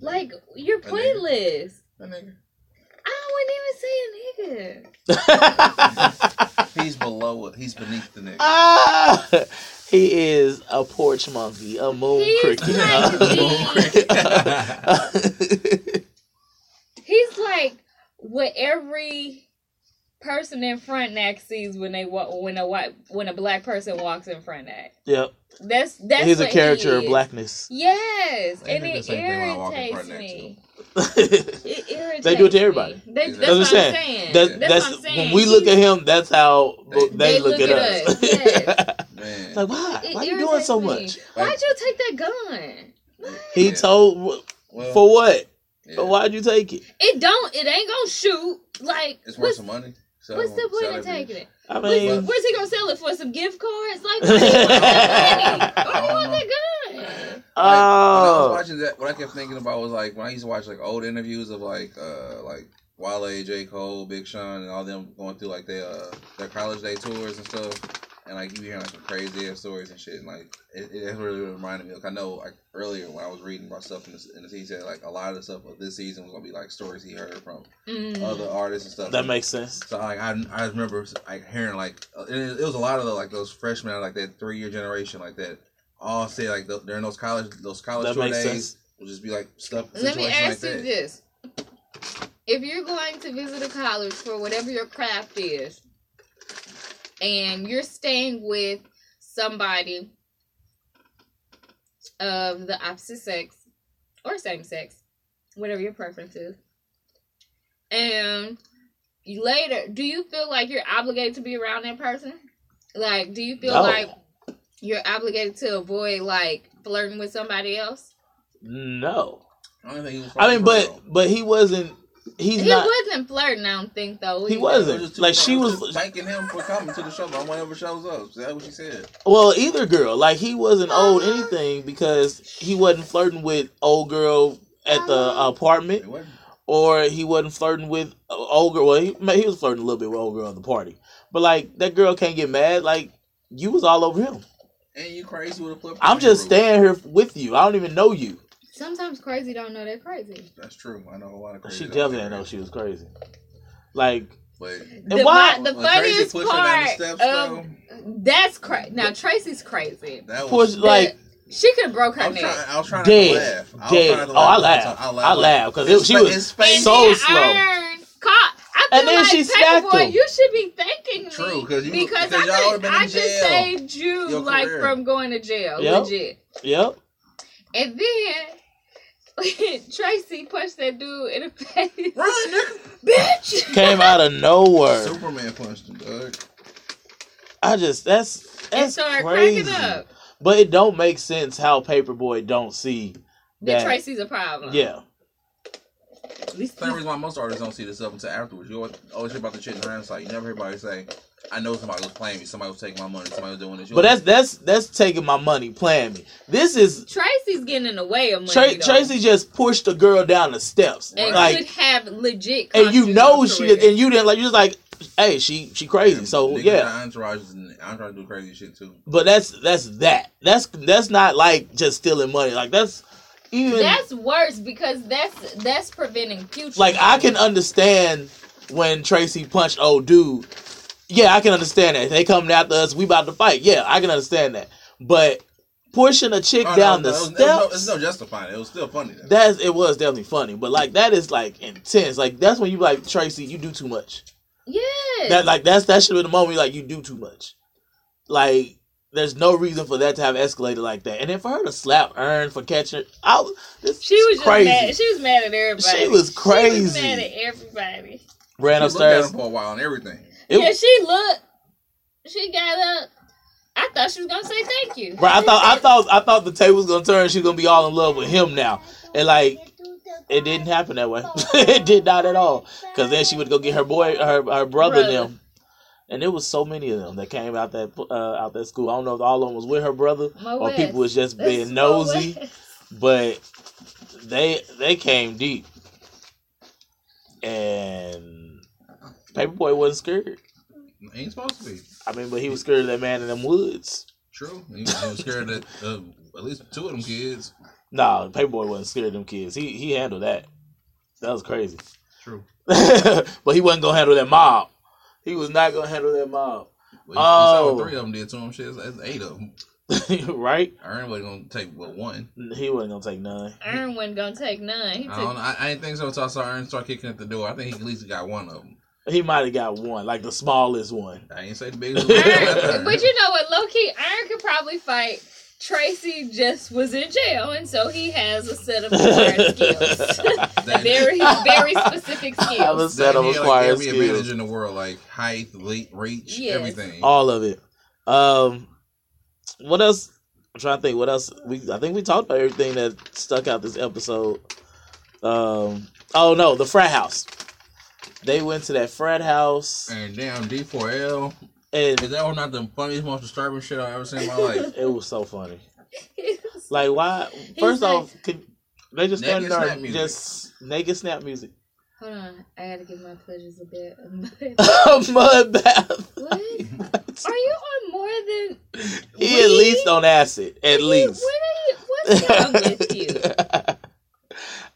Speaker 1: like you're
Speaker 4: A nigga.
Speaker 1: pointless.
Speaker 4: Nigga.
Speaker 1: I wouldn't even say a nigga.
Speaker 4: He's below it. He's beneath the nigga.
Speaker 2: ah, he is a porch monkey, a moon
Speaker 1: He's
Speaker 2: cricket.
Speaker 1: crazy. He's like what every person in front neck sees when they walk when a white when a black person walks in front neck.
Speaker 2: yep,
Speaker 1: That's that's
Speaker 2: he's a
Speaker 1: what
Speaker 2: character
Speaker 1: he
Speaker 2: of blackness.
Speaker 1: Yes,
Speaker 4: I
Speaker 1: and it
Speaker 4: the same thing when I walk in
Speaker 1: irritates
Speaker 4: front next to
Speaker 1: me. It irritates
Speaker 2: They do it to everybody.
Speaker 1: They, that's,
Speaker 4: That's
Speaker 1: what
Speaker 2: what
Speaker 1: I'm
Speaker 2: I'm
Speaker 1: saying.
Speaker 2: That's,
Speaker 1: That's,
Speaker 2: that's
Speaker 1: what I'm saying.
Speaker 2: when we look at him. That's how they,
Speaker 4: They
Speaker 2: look,
Speaker 1: look
Speaker 2: at,
Speaker 1: at
Speaker 2: us.
Speaker 1: us, yes.
Speaker 4: Man.
Speaker 2: like why?
Speaker 1: it
Speaker 2: Why you doing so
Speaker 1: me.
Speaker 2: much?
Speaker 1: Why'd you take that gun?
Speaker 2: He
Speaker 4: Yeah.
Speaker 2: told
Speaker 4: Well,
Speaker 2: for what?
Speaker 4: yeah.
Speaker 2: Why'd you take it?
Speaker 1: It don't. It ain't gonna shoot. Like
Speaker 4: It's worth some money. Sell
Speaker 1: what's the point
Speaker 4: sell
Speaker 1: in
Speaker 4: that bitch.
Speaker 1: taking it?
Speaker 2: I
Speaker 1: What's-
Speaker 2: mean,
Speaker 1: where's he gonna sell it for? Some gift cards? Like, why do you want that money? Why do you want that gun?
Speaker 4: Like, when I was
Speaker 2: oh,
Speaker 4: watching that, what I kept thinking about was like when I used to watch like old interviews of like uh like Wale, J. Cole, Big Sean, and all them going through like their uh, their college day tours and stuff. And like you hearing like some crazy ass stories and shit, and like it, it really reminded me. Like I know like earlier when I was reading about stuff in the in the he said like a lot of the stuff of this season was gonna be like stories he heard from
Speaker 1: Mm.
Speaker 4: other artists and stuff.
Speaker 2: that makes sense.
Speaker 4: So like I, I remember like hearing like uh, it, it was a lot of the, like those freshmen like that three year generation like that all say like the, during those college those college
Speaker 2: That
Speaker 4: tour
Speaker 2: makes
Speaker 4: days
Speaker 2: sense.
Speaker 4: will just be like stuff
Speaker 1: Let me ask
Speaker 4: like
Speaker 1: you
Speaker 4: that.
Speaker 1: this: If you're going to visit a college for whatever your craft is, and you're staying with somebody of the opposite sex or same sex, whatever your preference is, and later, do you feel like you're obligated to be around that person? Like, do you feel
Speaker 2: No.
Speaker 1: like you're obligated to avoid like flirting with somebody else?
Speaker 2: No,
Speaker 4: I think he was
Speaker 2: I mean, but
Speaker 4: real.
Speaker 2: but he wasn't. He's
Speaker 1: he
Speaker 2: not.
Speaker 1: wasn't flirting, I don't think though.
Speaker 2: He
Speaker 1: either.
Speaker 2: wasn't.
Speaker 4: It just too-
Speaker 2: like, she
Speaker 4: it
Speaker 2: was-
Speaker 4: thanking him for coming to the show on whenever shows up. Is that what she said?
Speaker 2: Well, either girl, like he wasn't uh-huh. owed anything because he wasn't flirting with old girl at the uh-huh. apartment,
Speaker 4: It wasn't.
Speaker 2: or he wasn't flirting with old girl. Well, he he was flirting a little bit with old girl at the party, but like that girl can't get mad. Like you was all over him.
Speaker 4: And you crazy with a flip.
Speaker 2: I'm just staying here with you. I don't even know you.
Speaker 1: Sometimes crazy don't know they're crazy.
Speaker 4: That's true. I know a lot of crazy.
Speaker 2: She definitely didn't know she was crazy. Like
Speaker 4: But
Speaker 1: The,
Speaker 2: why-
Speaker 1: the funniest
Speaker 4: pushed her down the
Speaker 1: part
Speaker 4: steps,
Speaker 1: of that's crazy. Now Tracy's crazy.
Speaker 4: that
Speaker 2: push
Speaker 4: was.
Speaker 2: like
Speaker 1: she could have broke her
Speaker 4: I was,
Speaker 1: neck.
Speaker 4: trying, I was trying
Speaker 2: Dead.
Speaker 4: to laugh. I was
Speaker 2: dead.
Speaker 4: trying to
Speaker 2: Oh, I
Speaker 4: laugh.
Speaker 2: laughed. I laughed because she was
Speaker 4: his face-
Speaker 2: so slow.
Speaker 1: Caught. I
Speaker 2: And then
Speaker 1: like
Speaker 2: she smacked
Speaker 1: Paper Boi,
Speaker 2: him.
Speaker 1: you should be thanking me.
Speaker 4: True, 'cause you-
Speaker 1: because
Speaker 4: because y'all
Speaker 1: I,
Speaker 4: would've
Speaker 1: could,
Speaker 4: been
Speaker 1: I just saved you like from going to jail,
Speaker 2: Yep.
Speaker 1: legit.
Speaker 2: Yep.
Speaker 1: And then Tracy punched that dude in the face.
Speaker 4: Run, nigga.
Speaker 1: Bitch.
Speaker 2: Came out of nowhere.
Speaker 4: Superman punched him, dog.
Speaker 2: I just that's that's
Speaker 1: started
Speaker 2: crazy.
Speaker 1: cracking up.
Speaker 2: But it don't make sense how Paper Boi don't see
Speaker 1: That
Speaker 2: that.
Speaker 1: Tracy's a problem.
Speaker 2: Yeah.
Speaker 1: At least
Speaker 4: The reason why most artists don't see this up until afterwards. You always, always hear about the shit in hindsight. You never hear anybody say, "I know somebody was playing me. Somebody was taking my money. Somebody was doing this." You
Speaker 2: But that's that's that's taking my money, playing me. This is
Speaker 1: Tracy's getting in the way of money.
Speaker 2: Tra-
Speaker 1: though.
Speaker 2: Tracy just pushed a girl down the steps,
Speaker 1: and
Speaker 2: like,
Speaker 1: could have legit.
Speaker 2: and you know
Speaker 1: constitutional
Speaker 2: she and you didn't like You're just like, hey, she she crazy. So
Speaker 4: Niggas
Speaker 2: yeah,
Speaker 4: got Entourages and entourage do crazy shit too.
Speaker 2: but that's that's that. That's that's not like just stealing money. Like that's even
Speaker 1: That's worse because that's that's preventing future.
Speaker 2: like I can understand when Tracy punched old dude. Yeah, I can understand that. They coming after us, we about to fight. Yeah, I can understand that. But pushing a chick
Speaker 4: Oh,
Speaker 2: down
Speaker 4: no,
Speaker 2: the
Speaker 4: no, it was- it was no-
Speaker 2: steps.
Speaker 4: It's no justifying it. It was still funny. Though.
Speaker 2: That's it was definitely funny, but like that is like intense. Like that's when you like Tracy, you do too much.
Speaker 1: Yeah.
Speaker 2: That like that's that should be the moment like you do too much. Like there's no reason for that to have escalated like that. And then for her to slap Earn for catching, I was this
Speaker 1: she was just
Speaker 2: crazy.
Speaker 1: mad. She was mad at everybody.
Speaker 2: She was crazy.
Speaker 1: She
Speaker 2: crazy.
Speaker 1: was mad at everybody.
Speaker 2: Ran
Speaker 4: She looked at
Speaker 2: upstairs.
Speaker 4: for a while and everything.
Speaker 2: It-
Speaker 1: yeah, she looked. She got up. I thought she was gonna say thank you.
Speaker 2: Right, I thought I thought I thought the table was gonna turn. She's gonna be all in love with him now, and like it didn't happen that way. it did not at all. Because then she would go get her boy, her her brother, and
Speaker 1: Brother.
Speaker 2: them, and there was so many of them that came out that uh, out that school. I don't know if all of them was with her brother
Speaker 1: Mo
Speaker 2: or
Speaker 1: West.
Speaker 2: people was just being nosy, but they they came deep, and Paper Boi wasn't scared.
Speaker 4: He Ain't supposed to be.
Speaker 2: I mean, but he was scared of that man in them woods.
Speaker 4: True. He, he was scared that uh, at least two of them kids.
Speaker 2: Nah, Paper Boi wasn't scared of them kids. He he handled that. That was crazy.
Speaker 4: True.
Speaker 2: but he wasn't gonna handle that mob. He was not gonna handle that mob,
Speaker 4: But you, you saw
Speaker 2: Oh.
Speaker 4: what three of them did to him. Shit, that's eight of them.
Speaker 2: right?
Speaker 4: Aaron wasn't gonna take but one.
Speaker 2: He wasn't gonna take none.
Speaker 1: Aaron wasn't gonna take none. He
Speaker 4: I don't know. I, I didn't think so until I saw Aaron start kicking at the door. I think he at least got one of them.
Speaker 2: He might have got one, like the smallest one.
Speaker 4: I ain't say the biggest.
Speaker 1: Aaron,
Speaker 4: one.
Speaker 1: but you know what, low key, Aaron could probably fight. Tracy just was in jail, and so he has a set of acquired skills.
Speaker 4: That-
Speaker 1: very, very specific
Speaker 2: I
Speaker 1: skills.
Speaker 2: was set of
Speaker 4: he had, like,
Speaker 2: acquired
Speaker 4: every advantage in the world, like height, le- reach,
Speaker 1: Yes.
Speaker 4: everything.
Speaker 2: All of it. Um, what else? I'm trying to think. What else? We I think we talked about everything that stuck out this episode. Um. Oh no, the frat house. They went to that frat house,
Speaker 4: And damn, D4L.
Speaker 2: and
Speaker 4: Is that one not the funniest, most disturbing shit I've ever seen in my life?
Speaker 2: it was so funny. Like why? First
Speaker 1: like-
Speaker 2: off, could they just stand
Speaker 4: Naked
Speaker 2: there
Speaker 4: snap music.
Speaker 2: just naked snap music?
Speaker 1: Hold on, I gotta give my pleasures a bit.
Speaker 2: A mud bath.
Speaker 1: what? Are you on more than?
Speaker 2: He at
Speaker 1: weed?
Speaker 2: least on acid. At
Speaker 1: You-
Speaker 2: least.
Speaker 1: What are you? What's wrong with you?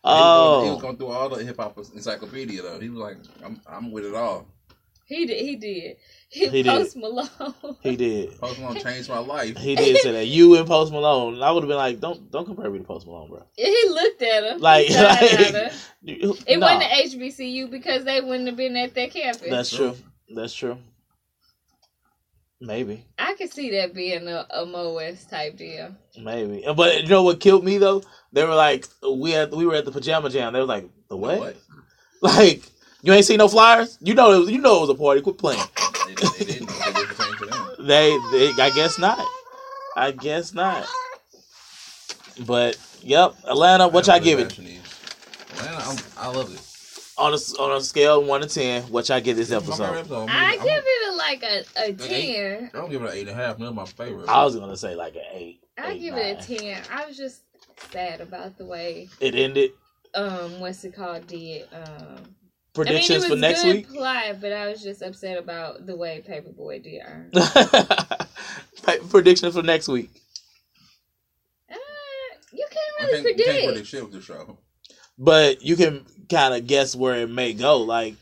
Speaker 4: He was, going, he was
Speaker 2: oh,
Speaker 4: going through all the hip hop encyclopedia though. He was like, "I'm, I'm with it all."
Speaker 1: He did. He did. He,
Speaker 2: He did.
Speaker 1: Post Malone.
Speaker 2: he did.
Speaker 4: Post Malone changed my life.
Speaker 2: He did say that. You and Post Malone. I would have been like, don't don't compare me to Post Malone, bro.
Speaker 1: he looked at her.
Speaker 2: Like, like
Speaker 1: at her. It
Speaker 2: nah,
Speaker 1: wasn't the HBCU because they wouldn't have been at that campus.
Speaker 2: That's
Speaker 4: True.
Speaker 2: true. That's true. Maybe,
Speaker 1: I could see that being a, a Mo West type deal.
Speaker 2: maybe. But you know what killed me though? They were like, we had we were at the pajama jam. They were like, the what?
Speaker 4: What?
Speaker 2: Like, you ain't seen no flyers? You know, it was, you know it was a party. Quit playing.
Speaker 4: They, they didn't. They did the same to them.
Speaker 2: They, they, I guess not. I guess not. But yep, Atlanta. What y'all give it
Speaker 4: Atlanta, I'm, I love it.
Speaker 2: On a on a scale of one to ten? What y'all give this episode?
Speaker 4: episode.
Speaker 1: I
Speaker 4: I'm-
Speaker 1: give it a, like a, a
Speaker 4: An eight.
Speaker 1: 10.
Speaker 4: I don't give it an eight and a half. That's my favorite.
Speaker 2: I was gonna say like an eight.
Speaker 1: I
Speaker 2: eight,
Speaker 1: give
Speaker 2: nine.
Speaker 1: it a 10. I was just sad about the way,
Speaker 2: It ended.
Speaker 1: um, what's it called, did. Um,
Speaker 2: Predictions
Speaker 1: I mean, it
Speaker 2: for
Speaker 1: was
Speaker 2: next
Speaker 1: good
Speaker 2: week.
Speaker 1: Plot, but I was just upset about the way Paper Boi did earn.
Speaker 2: Predictions for next week.
Speaker 1: Uh, you can't
Speaker 4: I
Speaker 1: really
Speaker 4: think you can't
Speaker 1: predict.
Speaker 4: predict shit with the show.
Speaker 2: But you can kind of guess where it may go. Like,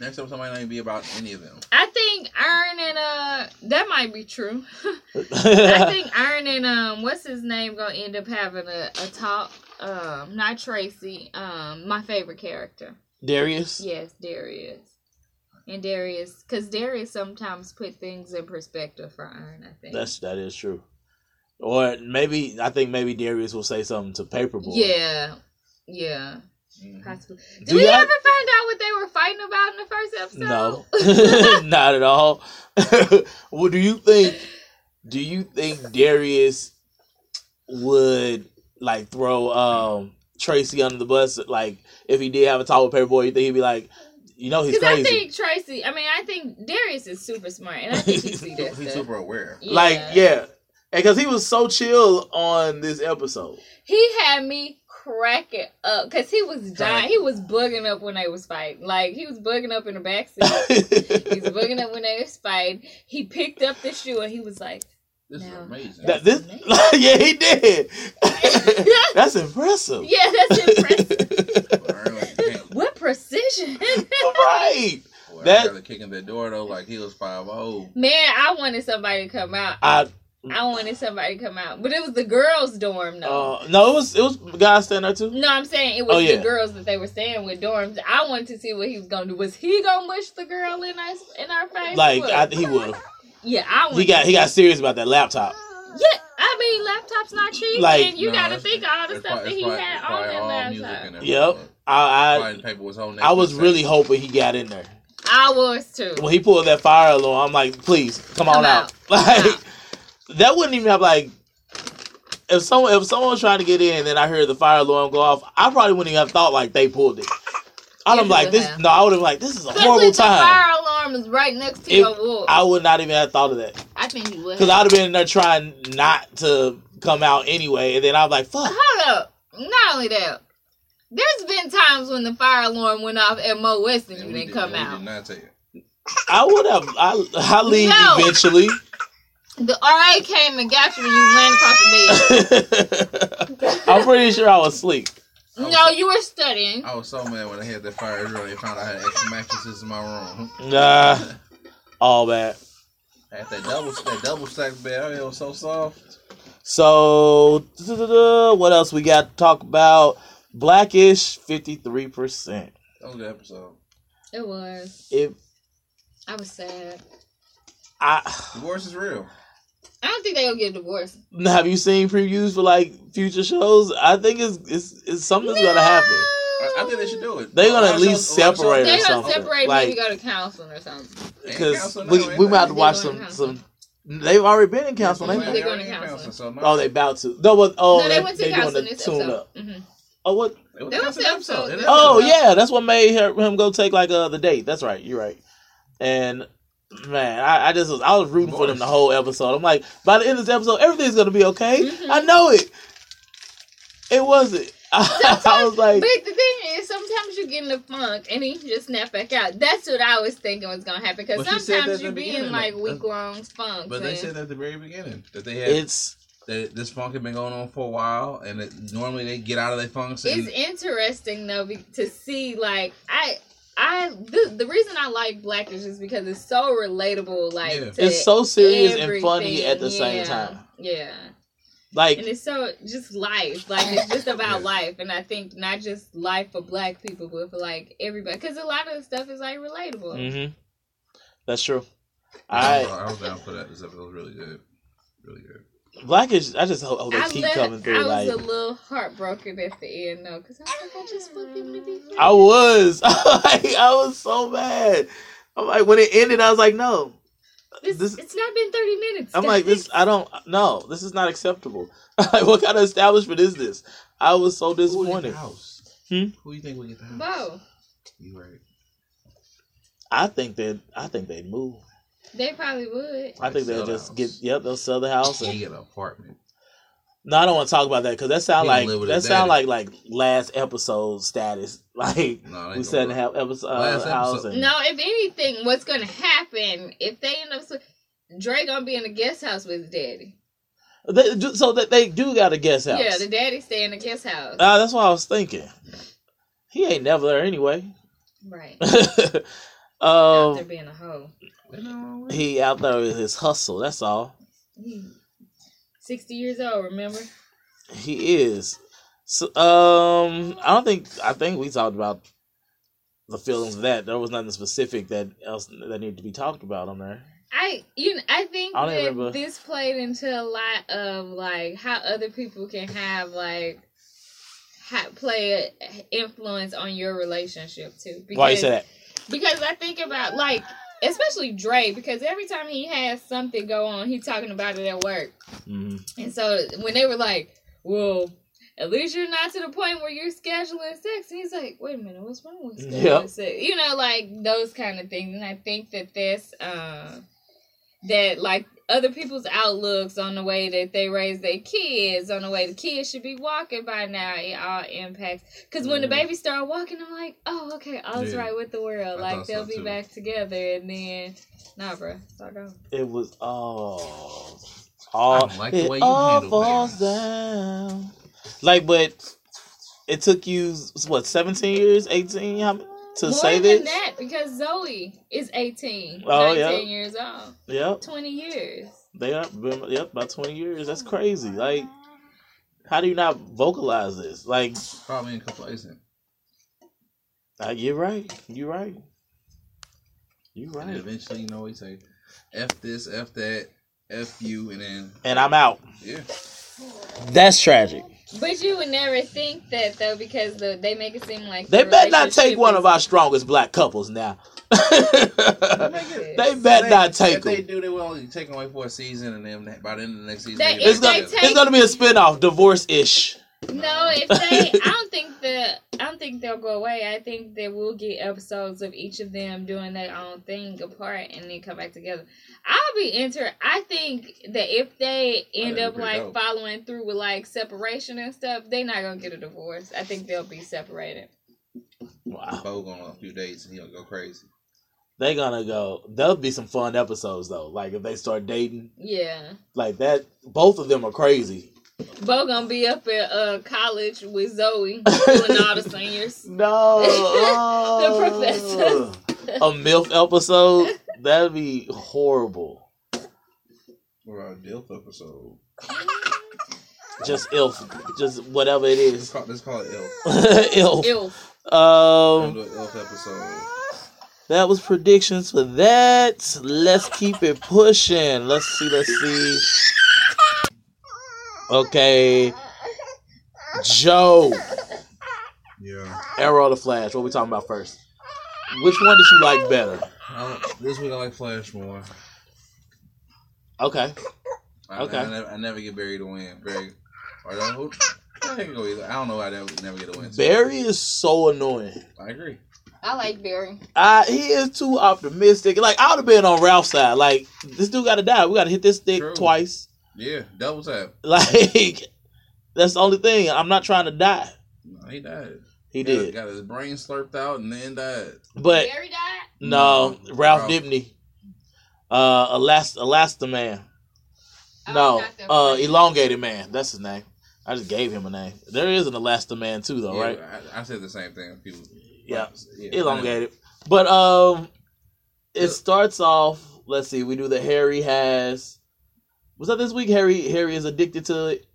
Speaker 4: Next episode might not even be about any of them.
Speaker 1: I think Iron and uh that might be true. I
Speaker 2: I
Speaker 1: think Iron and um what's his name gonna end up having a, a talk. Um not Tracy, um my favorite character.
Speaker 2: Darius.
Speaker 1: Yes, Darius. And Darius cause Darius sometimes put things in perspective for Iron, I think.
Speaker 2: That's that is true. Or maybe I think maybe Darius will say something to Paper Boi.
Speaker 1: Yeah. Yeah.
Speaker 4: Mhm.
Speaker 1: Possibly. Did
Speaker 2: Do
Speaker 1: we
Speaker 2: y'all-
Speaker 1: ever find out what they were fighting about in the first episode?
Speaker 2: No, not at all. well, do you think? Do you think Darius would like throw um Tracy under the bus? Like, if he did have a talk with Paper Boi, you think he'd be like, you know, he's
Speaker 1: Because I think Tracy, I mean, I think Darius is super smart, and I think he see that
Speaker 4: He's super aware.
Speaker 2: Like, yeah, and because he was so chill on this episode.
Speaker 1: He had me cracking up because he was dying. He was bugging up when they was fighting. Like he was bugging up in the backseat. he was bugging up when they was fighting. He picked up the shoe and he was like,
Speaker 4: This
Speaker 1: No.
Speaker 4: is amazing.
Speaker 2: that this, yeah, he did. That's impressive.
Speaker 1: "Yeah, that's impressive.
Speaker 4: Alright,
Speaker 1: what precision,
Speaker 2: right.
Speaker 4: Boy,
Speaker 2: That-
Speaker 4: I kicking that door though, like he was five oh.
Speaker 1: man! I wanted somebody to come out.
Speaker 2: I
Speaker 1: I wanted somebody to come out, but it was the girls' dorm though.
Speaker 2: uh, no, it was it was guys standing there too.
Speaker 1: no, I'm saying it was
Speaker 2: Oh, yeah.
Speaker 1: the girls that they were staying with dorms. I wanted to see what he was gonna do. Was he gonna mush the girl in our in our face?
Speaker 2: Like I, he would
Speaker 1: yeah, I wanted
Speaker 2: He got
Speaker 1: to
Speaker 2: he got serious about that laptop.
Speaker 1: Yeah, I mean, laptops not cheap,
Speaker 2: Like-
Speaker 1: and you
Speaker 4: No,
Speaker 1: got to think of all the stuff
Speaker 4: probably-
Speaker 1: that he
Speaker 4: probably-
Speaker 1: had on that
Speaker 4: all
Speaker 1: laptop.
Speaker 4: in there.
Speaker 2: Yep. I I,
Speaker 4: paper was
Speaker 2: I was really hoping he got in there.
Speaker 1: I was too.
Speaker 2: When he pulled that fire alarm, I'm like, please come on out.
Speaker 1: out.
Speaker 2: Like
Speaker 1: Come
Speaker 2: that wouldn't even have like. If someone if someone was trying to get in and then I heard the fire alarm go off, I probably wouldn't even have thought like they pulled it. I'd have like this.
Speaker 1: have.
Speaker 2: No, I would have like this is a
Speaker 1: Especially
Speaker 2: horrible
Speaker 1: if the
Speaker 2: time.
Speaker 1: fire alarm is right next to
Speaker 2: If-
Speaker 1: your wall.
Speaker 2: I would not even have thought of that
Speaker 1: I think you would.
Speaker 2: because I'd have been in there trying not to come out anyway, and then I'm like, fuck.
Speaker 1: Hold up. Not only that, there's been times when the fire alarm went off at Mo West and you didn't come out.
Speaker 4: Did not tell you.
Speaker 2: I would have. I I leave
Speaker 1: No.
Speaker 2: eventually.
Speaker 1: The RA came and got you when you ran across the bed.
Speaker 2: I'm pretty sure I was asleep.
Speaker 1: no, you were studying.
Speaker 4: I was so mad when I had that fire drill. They found out I had extra mattresses in my room.
Speaker 2: Nah, all bad.
Speaker 4: I had that double that double stack bed. Oh, it was so soft.
Speaker 2: So, what else we got to talk about? Blackish, 53%.
Speaker 4: That was a good episode.
Speaker 1: It was.
Speaker 2: If
Speaker 1: I was sad.
Speaker 2: I
Speaker 4: Divorce is real.
Speaker 1: I don't think they gonna get divorced.
Speaker 2: have you seen previews for like future shows? I think it's it's, it's something's gonna happen.
Speaker 4: I, I think they should do it.
Speaker 2: They're gonna at least
Speaker 4: shows- a lot of shows-
Speaker 2: separate or
Speaker 1: They're gonna separate,
Speaker 2: Like-
Speaker 1: maybe go to counseling or something.
Speaker 2: Because we
Speaker 4: now,
Speaker 2: we
Speaker 4: ain't
Speaker 2: might have to watch some
Speaker 1: to
Speaker 2: some. They've already been in counseling.
Speaker 4: They're
Speaker 1: They're going to
Speaker 4: in
Speaker 1: counseling.
Speaker 4: so no.
Speaker 2: Oh, they about to. No, but oh,
Speaker 1: no, they
Speaker 2: they,
Speaker 1: went to
Speaker 2: they doing
Speaker 1: counseling
Speaker 2: the
Speaker 1: this
Speaker 2: tune
Speaker 1: episode.
Speaker 2: up.
Speaker 1: Mhm.
Speaker 2: Oh, what?
Speaker 4: They was
Speaker 1: That was episode.
Speaker 4: They
Speaker 1: That
Speaker 4: was
Speaker 2: Oh yeah, that's what made her, him go take like uh the date. That's right. You're right. And man, I, I just was I was rooting for them the whole episode. I'm like, by the end of this episode, everything's gonna be okay.
Speaker 1: Mhm.
Speaker 2: I know it. It wasn't. I, was like,
Speaker 1: but the thing is, sometimes you get in a funk and then you just snap back out. That's what I was thinking was gonna happen because
Speaker 4: But she said that
Speaker 1: sometimes you
Speaker 4: the
Speaker 1: be in like week long funk.
Speaker 4: But they
Speaker 1: and-
Speaker 4: said at the very beginning that they had
Speaker 2: it's
Speaker 4: that this funk had been going on for a while, and that normally they get out of their funk. And,
Speaker 1: It's interesting though to see like I I the, the reason I like Blackish is just because it's so relatable. Like
Speaker 4: Yeah.
Speaker 2: it's so serious and funny at the same time.
Speaker 1: Yeah,
Speaker 2: Like
Speaker 1: and it's so just life. Like it's just about life, and I think not just life for Black people, but for like everybody. Because a lot of the stuff is like relatable.
Speaker 2: hmm That's true.
Speaker 4: I,
Speaker 2: I
Speaker 4: I was down for that. This episode was really good, really good.
Speaker 2: Blackish. I just hope, hope they
Speaker 1: I,
Speaker 2: keep
Speaker 1: let-
Speaker 2: coming through.
Speaker 1: I was
Speaker 2: like
Speaker 1: a little heartbroken at the end though, because I was like, I just want them to
Speaker 2: I was. like, I was so mad. I'm like when it ended, I was like, no.
Speaker 1: This,
Speaker 2: This-
Speaker 1: it's not been thirty minutes.
Speaker 2: I'm like this. I don't. No, this is not acceptable. like, what kind of establishment is this? I was so
Speaker 4: Who would get
Speaker 2: disappointed.
Speaker 4: the house?
Speaker 2: Hmm?
Speaker 4: Who you think would get the house?
Speaker 1: Bow.
Speaker 4: You right.
Speaker 2: I think that. I think they'd move.
Speaker 1: They probably would.
Speaker 2: I think they'll just
Speaker 4: house.
Speaker 2: get. Yep, they'll sell the house. And,
Speaker 4: get an apartment.
Speaker 2: no, I don't want to talk about that because that sound like that sound
Speaker 4: daddy.
Speaker 2: like like last episode status. Like
Speaker 4: No,
Speaker 2: we said in have episode uh, house. And,
Speaker 1: No, if anything, what's gonna happen if they end up? sw- Dre gonna be in the guest house with his daddy.
Speaker 2: They- so that they do got a guest house.
Speaker 1: Yeah, the daddy stay in the guest house.
Speaker 2: Ah, that's what I was thinking. He ain't never there anyway.
Speaker 1: right. Out there
Speaker 2: um,
Speaker 1: being a hoe.
Speaker 4: Ain't nothing wrong with it.
Speaker 2: he out there with his hustle. That's all.
Speaker 1: He Sixty years old. Remember?
Speaker 2: He is. So, um, I don't think. I think we talked about the feelings of that. There was nothing specific that else that needed to be talked about on there.
Speaker 1: I you know, I think
Speaker 2: I
Speaker 1: that
Speaker 2: remember.
Speaker 1: this played into a lot of like how other people can have like ha- play a influence on your relationship too.
Speaker 2: Why you say that?
Speaker 1: Because I think about like especially Dre because every time he has something go on, he talking about it at work.
Speaker 2: hmm
Speaker 1: And so when they were like, "Well," at least you're not to the point where you're scheduling sex. And he's like, wait a minute, what's wrong with scheduling
Speaker 2: Yep.
Speaker 1: sex? You know, like those kind of things. And I think that this, uh, that like other people's outlooks on the way that they raise their kids, on the way the kids should be walking by now, it all impacts. Because when the
Speaker 4: Mhm.
Speaker 1: babies start walking, I'm like, oh, okay, all's
Speaker 4: Yeah.
Speaker 1: right with the world.
Speaker 4: I
Speaker 1: like they'll be
Speaker 4: too.
Speaker 1: back together, and then, nah, bro, start over.
Speaker 2: It was all, all
Speaker 4: don't like the
Speaker 2: it
Speaker 4: way you
Speaker 2: all falls
Speaker 4: things.
Speaker 2: down. Like, but it took you what seventeen years, eighteen, how, to
Speaker 1: More
Speaker 2: say
Speaker 1: than
Speaker 2: this?
Speaker 1: that, because Zoe is 18,
Speaker 2: Oh,
Speaker 1: 19
Speaker 2: yeah.
Speaker 1: years old.
Speaker 2: Yep,
Speaker 1: 20 years.
Speaker 2: they are. Been, yep, about twenty years. That's crazy. Like, how do you not vocalize this? Like,
Speaker 4: Probably in complacent.
Speaker 2: uh, you're right. You're right. You're
Speaker 4: And
Speaker 2: right.
Speaker 4: eventually, you know, he say, "F this, F that, F you," and then
Speaker 2: And I'm out.
Speaker 4: yeah,
Speaker 2: That's tragic.
Speaker 1: But you would never think that, though, because the, they make it seem like.
Speaker 2: They
Speaker 1: the
Speaker 2: better not take one of our strongest black couples now. they better
Speaker 4: They-
Speaker 2: not take
Speaker 4: If they do, they will only take them away for a season, and then by the end of the next season,
Speaker 1: They-
Speaker 4: they
Speaker 2: It's gonna,
Speaker 1: they
Speaker 2: it's gonna be a spinoff, divorce ish.
Speaker 1: No, if they, I don't think the, I don't think they'll go away. I think that we'll get episodes of each of them doing their own thing apart and then come back together. I'll be inter. I think that if they end up like
Speaker 4: dope.
Speaker 1: following through with like separation and stuff, they're not gonna get a divorce. I think they'll be separated.
Speaker 2: Wow.
Speaker 4: Bow going on a few dates, and he'll go crazy.
Speaker 2: They gonna go. There'll be some fun episodes though. Like if they start dating,
Speaker 1: Yeah,
Speaker 2: like that. Both of them are crazy.
Speaker 1: Bow gonna be up at uh college with Zoe doing all the seniors.
Speaker 2: No.
Speaker 1: The professor.
Speaker 2: a MILF episode. That'd be horrible.
Speaker 4: What about a DILF episode?
Speaker 2: Just ilf. Just whatever it is.
Speaker 4: Let's
Speaker 2: is.
Speaker 4: call, let's call it ILF.
Speaker 2: ilf.
Speaker 1: Ew.
Speaker 2: Um,
Speaker 4: do ILF episode.
Speaker 2: that was predictions for that. Let's keep it pushing. Let's see. Let's see. Okay, Joe.
Speaker 4: Yeah.
Speaker 2: Arrow or the Flash? What we talking about first? Which one did you like better?
Speaker 4: I, this week I like Flash more.
Speaker 2: Okay.
Speaker 4: I,
Speaker 2: Okay.
Speaker 4: I, never, I never get Barry to win. Barry. Or don't, who, I go either. I don't know why I never, never get a win.
Speaker 2: Barry is so annoying.
Speaker 4: I agree.
Speaker 1: I like Barry.
Speaker 2: Uh, he is too optimistic. Like I would have been on Ralph's side. Like this dude got to die. We got to hit this stick
Speaker 4: True.
Speaker 2: twice.
Speaker 4: Yeah, double tap.
Speaker 2: Like that's the only thing. I'm not trying to die.
Speaker 4: No, he died.
Speaker 2: He
Speaker 4: Got-
Speaker 2: did,
Speaker 4: Got his brain slurped out and then died.
Speaker 2: but
Speaker 1: Barry died.
Speaker 2: no,
Speaker 4: No,
Speaker 2: Ralph
Speaker 4: Ralph.
Speaker 2: Dibny, uh, Elast Elastaman.
Speaker 1: Oh,
Speaker 2: No, uh, elongated man. That's his name. I just gave him a name. There is an Elastaman too, though,
Speaker 4: yeah,
Speaker 2: right?
Speaker 4: I, I said the same thing. People.
Speaker 2: Yeah.
Speaker 4: yeah
Speaker 2: elongated. But um, it
Speaker 4: Yeah.
Speaker 2: starts off. Let's see. We do the Harry has. Was that this week? Harry Harry is addicted to it.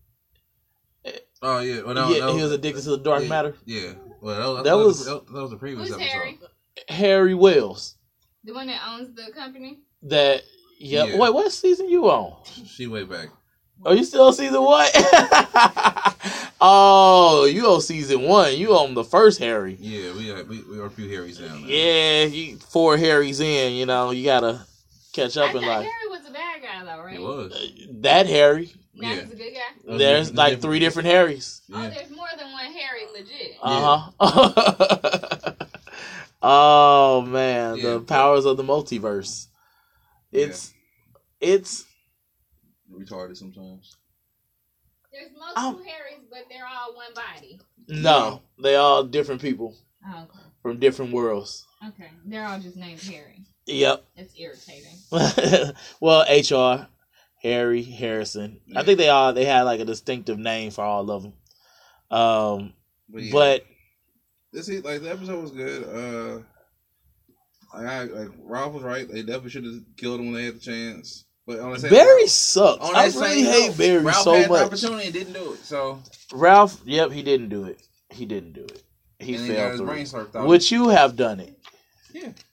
Speaker 4: Oh yeah. Well, no,
Speaker 2: yeah,
Speaker 4: that
Speaker 2: he was addicted to the dark
Speaker 4: yeah,
Speaker 2: matter.
Speaker 4: Yeah. Well, that,
Speaker 2: That
Speaker 4: that,
Speaker 2: was-
Speaker 4: was, that was the previous
Speaker 1: Who's
Speaker 4: episode.
Speaker 1: Harry?
Speaker 2: Harry Wells.
Speaker 1: The one that owns the company.
Speaker 2: That yeah.
Speaker 4: Yeah.
Speaker 2: Wait, what season you on?
Speaker 4: She way back.
Speaker 2: Are you still on season one? oh, you on season one. You on the first Harry.
Speaker 4: Yeah, we are, we, we are a few Harrys down there.
Speaker 2: Yeah, you, four Harrys in. You know, you gotta catch up
Speaker 1: thought
Speaker 2: in life.
Speaker 1: Harry was a bad guy though, right?
Speaker 4: It was.
Speaker 2: That Harry.
Speaker 1: Now
Speaker 4: Yeah.
Speaker 1: he's a good guy.
Speaker 4: Those
Speaker 2: There's
Speaker 4: different-
Speaker 2: like three different Harrys.
Speaker 1: Oh,
Speaker 4: Yeah.
Speaker 1: there's more than one Harry, legit.
Speaker 2: Uh huh. oh man,
Speaker 4: Yeah.
Speaker 2: the powers of the multiverse. It's it's
Speaker 4: Retarded sometimes.
Speaker 1: There's
Speaker 2: Oh.
Speaker 1: multiple Harrys, but they're all one body.
Speaker 2: no, they all different people
Speaker 1: Oh, okay.
Speaker 2: from different worlds.
Speaker 1: Okay. They're all just named Harry.
Speaker 2: Yep.
Speaker 1: It's irritating.
Speaker 2: well, HR, Harry Harrison. I think they all they had like a distinctive name for all of them. Um,
Speaker 4: But, yeah,
Speaker 2: but
Speaker 4: this is like the episode was good. Uh, like, I, like Ralph was right. They definitely should have killed him when they had the chance. But on the same
Speaker 2: Barry sucks.
Speaker 4: on
Speaker 2: I really
Speaker 4: same
Speaker 2: hate
Speaker 4: note,
Speaker 2: Barry
Speaker 4: Ralph
Speaker 2: so
Speaker 4: had
Speaker 2: much.
Speaker 4: the opportunity and didn't do it. So
Speaker 2: Ralph, yep, he didn't do it. He didn't do it. He
Speaker 4: and he got
Speaker 2: failed
Speaker 4: his
Speaker 2: through.
Speaker 4: brain out.
Speaker 2: Would you have done it?
Speaker 4: yeah, I'm like that.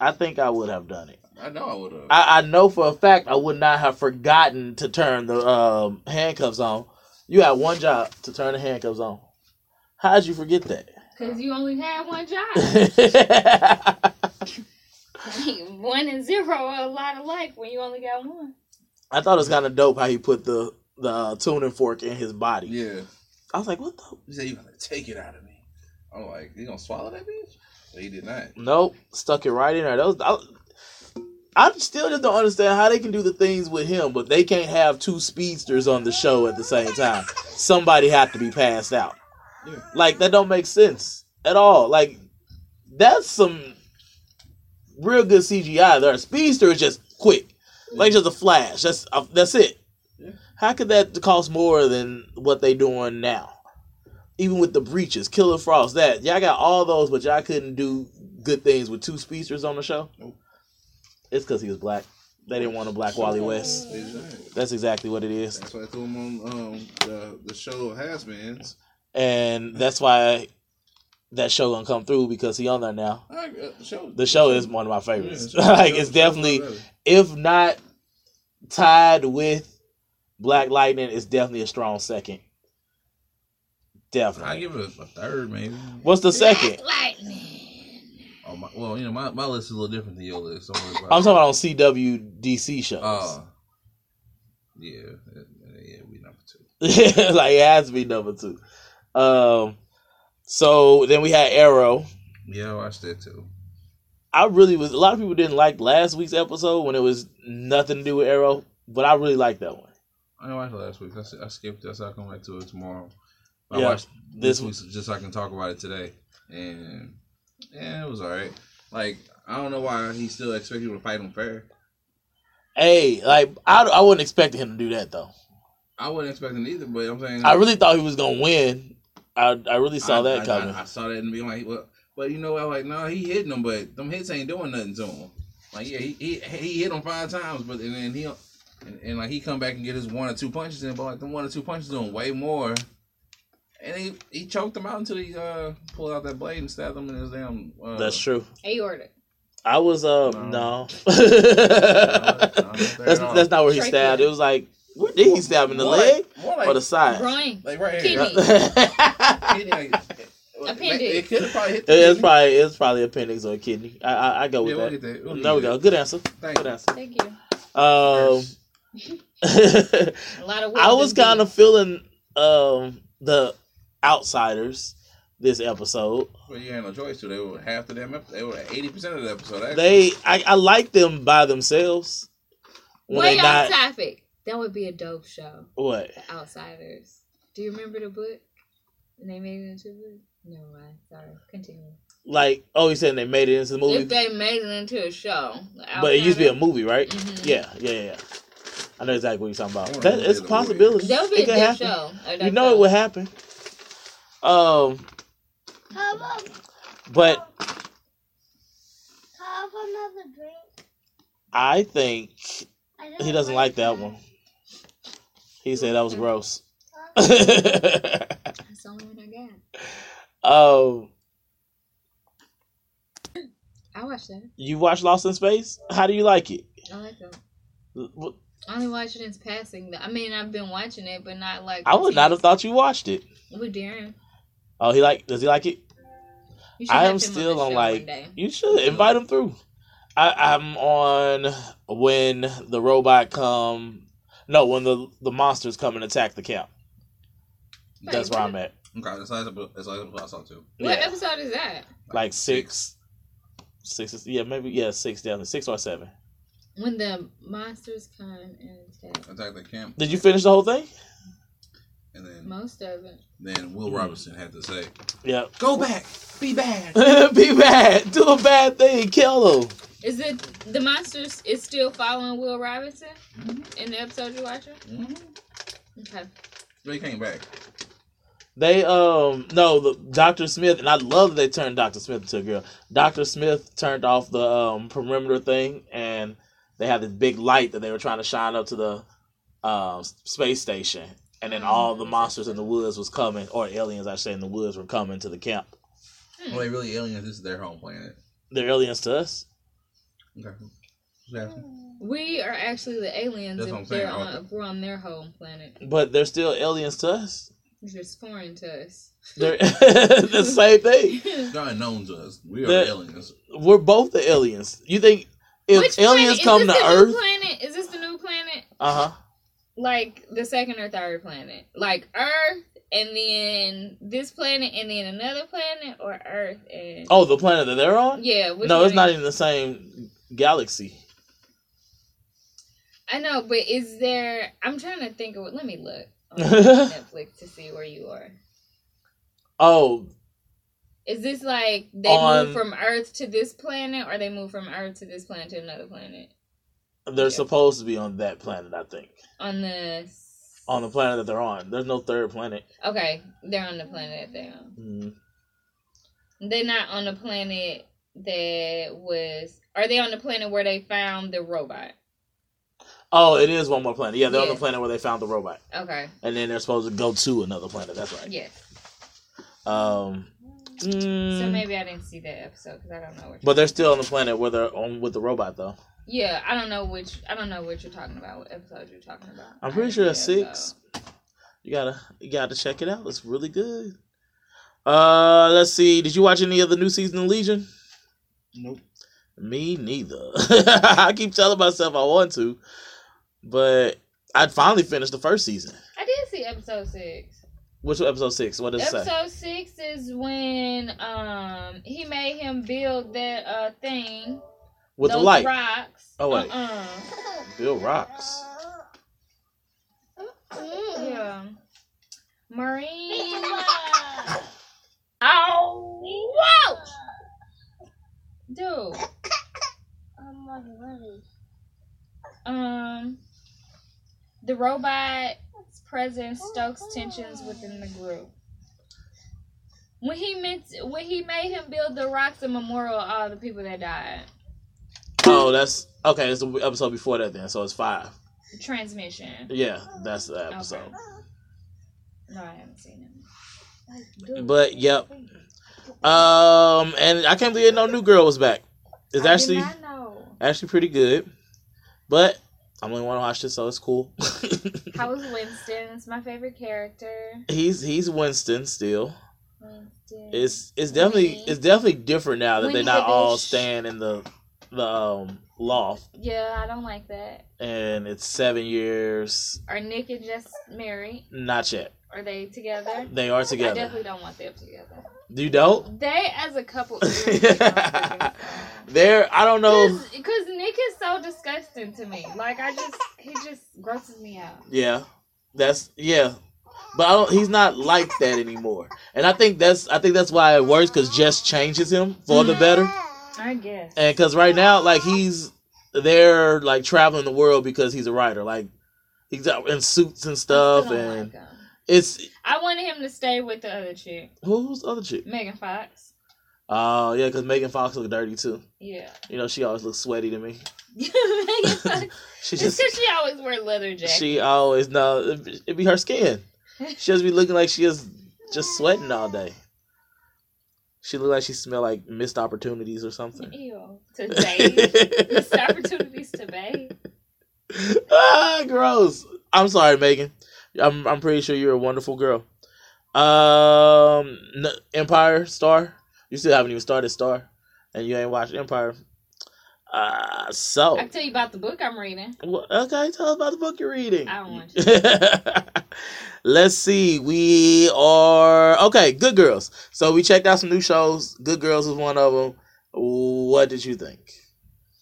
Speaker 2: I think I would have done it.
Speaker 4: I know I would have.
Speaker 2: I, I know for a fact I would not have forgotten to turn the um, handcuffs on. You had one job to turn the handcuffs on. How'd you forget that?
Speaker 1: Because you only had one job. One and zero are a lot of life when you only got one.
Speaker 2: I thought it was kind of dope how he put the the uh, tuning fork in his body.
Speaker 4: Yeah.
Speaker 2: I was like, what the?
Speaker 4: He said, "You gonna take it out of me." I'm like, "You gonna swallow that bitch?" He did not.
Speaker 2: Nope, stuck it right in there. I, I still just don't understand how they can do the things with him, but they can't have two speedsters on the show at the same time. Somebody had to be passed out.
Speaker 4: Yeah.
Speaker 2: Like that don't make sense at all. Like that's some real good CGI. There, speedster is just quick, like just a flash. That's uh, that's it.
Speaker 4: Yeah.
Speaker 2: How could that cost more than what they doing now? Even with the breaches, Killer Frost, that y'all got all those, but y'all couldn't do good things with two speedsters on the show.
Speaker 4: Nope.
Speaker 2: It's because he was black. They didn't want a black Wally West.
Speaker 4: Exactly.
Speaker 2: That's exactly what it is,
Speaker 4: That's why I threw him on um, the the show of has-beens.
Speaker 2: and that's why that show gonna come through because he on there now.
Speaker 4: I, uh, the show.
Speaker 2: The show is one of my favorites.
Speaker 4: the show-
Speaker 2: like
Speaker 4: the
Speaker 2: it's definitely, if not tied with Black Lightning, it's definitely a strong second.
Speaker 4: I give it a, a third, maybe.
Speaker 2: What's the second?
Speaker 1: Black Lightning.
Speaker 4: Oh, my, well, you know, my, my list is a little different than your list. So I'm,
Speaker 2: I'm talking about on CWDC shows.
Speaker 4: Oh, yeah, yeah, yeah, we number two.
Speaker 2: like it has to be number two. Um, so then we had Arrow.
Speaker 4: Yeah, I watched that too.
Speaker 2: I really was. A lot of people didn't like last week's episode when it was nothing to do with Arrow, but I really liked that one.
Speaker 4: I didn't watch last week. I skipped that, so I'll come back to it tomorrow. I
Speaker 2: Yeah,
Speaker 4: watched
Speaker 2: this
Speaker 4: week just so I can talk about it today, and yeah, it was alright. Like I don't know why he still expect people to fight him fair.
Speaker 2: Hey, like I, I wasn't expect him to do that though.
Speaker 4: I wasn't expecting either, but I'm saying
Speaker 2: I really thought he was gonna win. I I really saw
Speaker 4: I-
Speaker 2: that
Speaker 4: I,
Speaker 2: coming.
Speaker 4: I, I saw that and being like, well, but you know, I'm like, no, he hitting him, but them hits ain't doing nothing to him. Like, yeah, he he, he hit him five times, but and then he and, and like he come back and get his one or two punches in, but like them one or two punches doing way more. And he he choked him out until he uh pulled out that blade and stabbed him in his damn. Uh,
Speaker 2: That's true.
Speaker 1: Aorta.
Speaker 2: I was uh
Speaker 4: No.
Speaker 2: no.
Speaker 4: not there
Speaker 2: that's
Speaker 4: at
Speaker 2: that's not where he
Speaker 1: Trachea.
Speaker 2: stabbed. It was like where did he stab in the
Speaker 4: More
Speaker 2: leg
Speaker 4: like, more like,
Speaker 2: or the side?
Speaker 1: Groin.
Speaker 4: like right here.
Speaker 1: Kidney.
Speaker 4: Kidney,
Speaker 1: Appendix.
Speaker 4: It could have probably hit
Speaker 2: It's probably it's probably appendix or a kidney. I I, I go with
Speaker 4: Yeah, we'll
Speaker 2: that.
Speaker 4: get there. We'll
Speaker 2: there we go. Good answer.
Speaker 4: Thank
Speaker 2: Good
Speaker 4: you.
Speaker 2: answer.
Speaker 1: Thank you.
Speaker 2: Um,
Speaker 1: A lot of.
Speaker 2: I was kind of feeling um the outsiders this episode.
Speaker 4: Well, you had no choice to. They were half of them. They were eighty percent of the episode. Actually.
Speaker 2: They I, I like them by themselves. When
Speaker 1: Way
Speaker 2: they
Speaker 1: off
Speaker 2: not
Speaker 1: topic. That would be a dope show.
Speaker 2: what?
Speaker 1: The Outsiders. Do you remember the book? And they made it into a book. Never mind. Sorry. Continue.
Speaker 2: Like oh, you said they made it into the movie,
Speaker 1: If they made it into a show,
Speaker 2: but it used to be a movie, right?
Speaker 1: Mhm.
Speaker 2: Yeah, yeah, yeah. I know exactly what you're talking about.
Speaker 4: wanna
Speaker 2: That, it's a possibility.
Speaker 1: That would be
Speaker 2: it
Speaker 1: a
Speaker 2: could
Speaker 1: good
Speaker 2: happen.
Speaker 1: show. a
Speaker 2: You know
Speaker 1: show.
Speaker 2: it would happen. Um,
Speaker 3: How about,
Speaker 2: but
Speaker 3: how another drink?
Speaker 2: I think
Speaker 3: I
Speaker 2: he doesn't like that one. He said that was gross.
Speaker 1: That's the only one I got.
Speaker 2: Um,
Speaker 1: I watched that.
Speaker 2: you watched Lost in Space? How do you like it?
Speaker 1: I like that.
Speaker 2: What-
Speaker 1: I only watched it in passing. I mean, I've been watching it, but not like.
Speaker 2: I would not have thought you watched it.
Speaker 1: With Darren.
Speaker 2: Oh, he like? Does he like it? I am still
Speaker 1: the
Speaker 2: on like. You should invite him through. I, I'm on when the robot come. No, when the the monsters come and attack the camp. That's where? I'm at.
Speaker 4: Okay, that's like that's like what I saw too.
Speaker 1: What
Speaker 2: Yeah,
Speaker 1: episode is that?
Speaker 2: like six, six. is- Yeah, maybe yeah, six down, six or seven.
Speaker 1: When the monsters come and attack.
Speaker 4: Attack the camp,
Speaker 2: Did you finish the whole thing?
Speaker 4: And then
Speaker 1: Most of it.
Speaker 4: then Will Robinson had to say,
Speaker 2: Yeah.
Speaker 4: "Go back, be bad."
Speaker 2: Be bad. Do a bad thing. Kill him.
Speaker 1: Is it the monsters is still following Will Robinson
Speaker 4: Mhm.
Speaker 1: in the episode you're watching?
Speaker 4: Mhm.
Speaker 1: Okay.
Speaker 4: They came back.
Speaker 2: They um no the Doctor Smith and I love that they turned Doctor Smith into a girl. Doctor Smith turned off the um perimeter thing and they had this big light that they were trying to shine up to the um space station and then all the monsters in the woods was coming or aliens I say in the woods were coming to the camp.
Speaker 4: Well, they really aliens. This is their home planet.
Speaker 2: They're aliens to us.
Speaker 4: Okay. What's?
Speaker 1: We are actually the aliens
Speaker 4: That's what I'm
Speaker 1: if they're
Speaker 4: saying,
Speaker 1: on
Speaker 4: okay.
Speaker 1: if we're on their home planet.
Speaker 2: But they're still aliens to us.
Speaker 1: It's just foreign to us.
Speaker 2: They're the same thing.
Speaker 4: They're unknown to us. We are
Speaker 2: The-
Speaker 4: aliens.
Speaker 2: We're both the aliens. You think if
Speaker 1: Which
Speaker 2: aliens
Speaker 1: planet?
Speaker 2: come
Speaker 1: is
Speaker 2: to
Speaker 1: the
Speaker 2: Earth,
Speaker 1: New planet? Is this the new planet?
Speaker 2: uh huh.
Speaker 1: Like the second or third planet, like Earth, and then this planet, and then another planet, or Earth and
Speaker 2: Oh, the planet that they're on?
Speaker 1: yeah. Which
Speaker 2: no, it's not even the same galaxy.
Speaker 1: I know, but is there? I'm trying to think of. Let me look on Netflix to see where you are.
Speaker 2: Oh,
Speaker 1: Is this like they
Speaker 2: On-
Speaker 1: move from Earth to this planet, or they move from Earth to this planet to another planet?
Speaker 2: They're
Speaker 1: Yeah.
Speaker 2: supposed to be on that planet, I think.
Speaker 1: On the
Speaker 2: On the planet that they're on. There's no third planet.
Speaker 1: okay, they're on the planet that they're on.
Speaker 2: Mm.
Speaker 1: They're not on the planet that was. Are they on the planet where they found the robot?
Speaker 2: Oh, it is one more planet. Yeah, they're on the planet where they found the robot.
Speaker 1: Okay.
Speaker 2: And then they're supposed to go to another planet. That's right.
Speaker 1: Yes.
Speaker 2: Um,
Speaker 1: So
Speaker 2: mm,
Speaker 1: maybe I didn't see that episode because I don't know. Which
Speaker 2: but they're still on the planet where they're on with the robot, though.
Speaker 1: Yeah, I don't know which. I don't know what you're talking about. What episode you're talking about?
Speaker 2: I'm pretty sure
Speaker 1: see
Speaker 2: it's
Speaker 1: the episode.
Speaker 2: six. You gotta, you gotta check it out. It's really good. Uh, let's see. Did you watch any of the new season of Legion?
Speaker 4: Nope.
Speaker 2: Me neither. I keep telling myself I want to, but I finally finished the first season.
Speaker 1: I did see episode six.
Speaker 2: Which episode six? What does it say?
Speaker 1: Episode six is when um he made him build that uh thing
Speaker 2: With the
Speaker 1: those
Speaker 2: light.
Speaker 1: rocks.
Speaker 2: Oh, wait.
Speaker 1: Uh-uh.
Speaker 2: Bill rocks.
Speaker 1: Yeah. Marine. Oh, whoa! Dude.
Speaker 3: I'm.
Speaker 1: Um, the robot's presence stokes tensions within the group. When he meant, when he made him build the rocks a memorial of all the people that died.
Speaker 2: Oh, that's okay. It's the episode before that, then. So it's five.
Speaker 1: Transmission.
Speaker 2: Yeah, that's the episode.
Speaker 1: No, I haven't seen it.
Speaker 2: But yep. Um, and I can't believe no new girl was back. It's
Speaker 1: I
Speaker 2: actually
Speaker 1: did not know.
Speaker 2: actually pretty good. But I'm only want to watch this, so it's cool.
Speaker 1: How was Winston? It's my favorite character.
Speaker 2: he's he's Winston still.
Speaker 1: Winston.
Speaker 2: It's it's definitely
Speaker 1: Winnie.
Speaker 2: it's definitely different now that they're not all staying in the the um, loft,
Speaker 1: yeah, I don't like that.
Speaker 2: and it's seven years.
Speaker 1: Are Nick and Jess married?
Speaker 2: Not yet.
Speaker 1: Are they together?
Speaker 2: They are together.
Speaker 1: I definitely don't want them together.
Speaker 2: You don't?
Speaker 1: They as a couple. irritate my freaking soul.
Speaker 2: There, I don't know.
Speaker 1: Because Nick is so disgusting to me. Like I just, he just grosses me out.
Speaker 2: Yeah, that's yeah, but I don't. He's not like that anymore, and I think that's I think that's why it works because Jess changes him for the better,
Speaker 1: I guess.
Speaker 2: and because right now like he's there like traveling the world because he's a writer, like he's out in suits and stuff, and
Speaker 1: like
Speaker 2: it's
Speaker 1: I wanted him to stay with the other chick,
Speaker 2: who's the other chick?
Speaker 1: Megan Fox.
Speaker 2: Oh yeah, because Megan Fox look dirty too.
Speaker 1: Yeah.
Speaker 2: You know she always looks sweaty to me.
Speaker 1: Megan Fox.
Speaker 2: She just
Speaker 1: she always wear leather jacket.
Speaker 2: she always no it, it be her skin. She just be looking like she is just sweating all day. She looked like she smelled like missed opportunities or something.
Speaker 1: Ew. To bathe. Missed opportunities today.
Speaker 2: ah, gross. I'm sorry, Megan. I'm I'm pretty sure you're a wonderful girl. Um, Empire Star. You still haven't even started Star, and you ain't watched Empire. Uh, so
Speaker 1: I can tell you about the book I'm reading.
Speaker 2: Well, okay, tell us about the book you're reading.
Speaker 1: I don't want to.
Speaker 2: Let's see. We are okay. Good Girls. So we checked out some new shows. Good Girls is one of them. What did you think?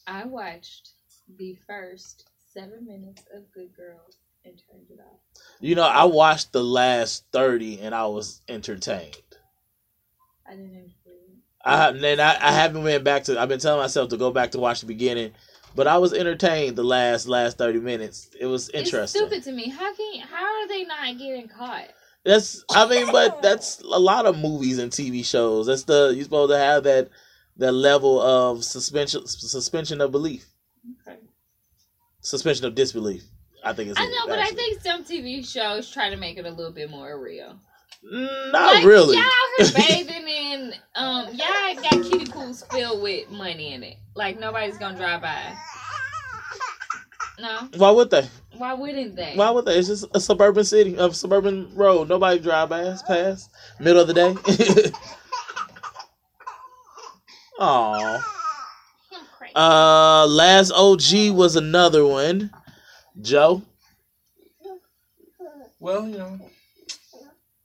Speaker 1: I watched the first seven minutes of Good Girls and turned it off.
Speaker 2: You know, I watched the last thirty and I was entertained.
Speaker 1: I didn't.
Speaker 2: I and then I, I haven't went back to. I've been telling myself to go back to watch the beginning, but I was entertained the last last thirty minutes. It was interesting.
Speaker 1: It's stupid to me. How can how are they not getting caught?
Speaker 2: That's I mean, but that's a lot of movies and TV shows. That's the you're supposed to have that that level of suspension suspension of belief,
Speaker 1: Okay.
Speaker 2: suspension of disbelief. I think it's.
Speaker 1: I know, but I think some TV shows try to make it a little bit more real.
Speaker 2: Not
Speaker 1: like,
Speaker 2: really.
Speaker 1: Y'all out here bathing in um y'all got kiddie pools filled with money in it. Like nobody's gonna drive by. No?
Speaker 2: Why would they?
Speaker 1: Why wouldn't they?
Speaker 2: Why would they? It's just a suburban city, a suburban road. Nobody drive past, past middle of the day. Aww.
Speaker 1: I'm.
Speaker 2: Uh, last OG was another one. Joe,
Speaker 4: Well, you know,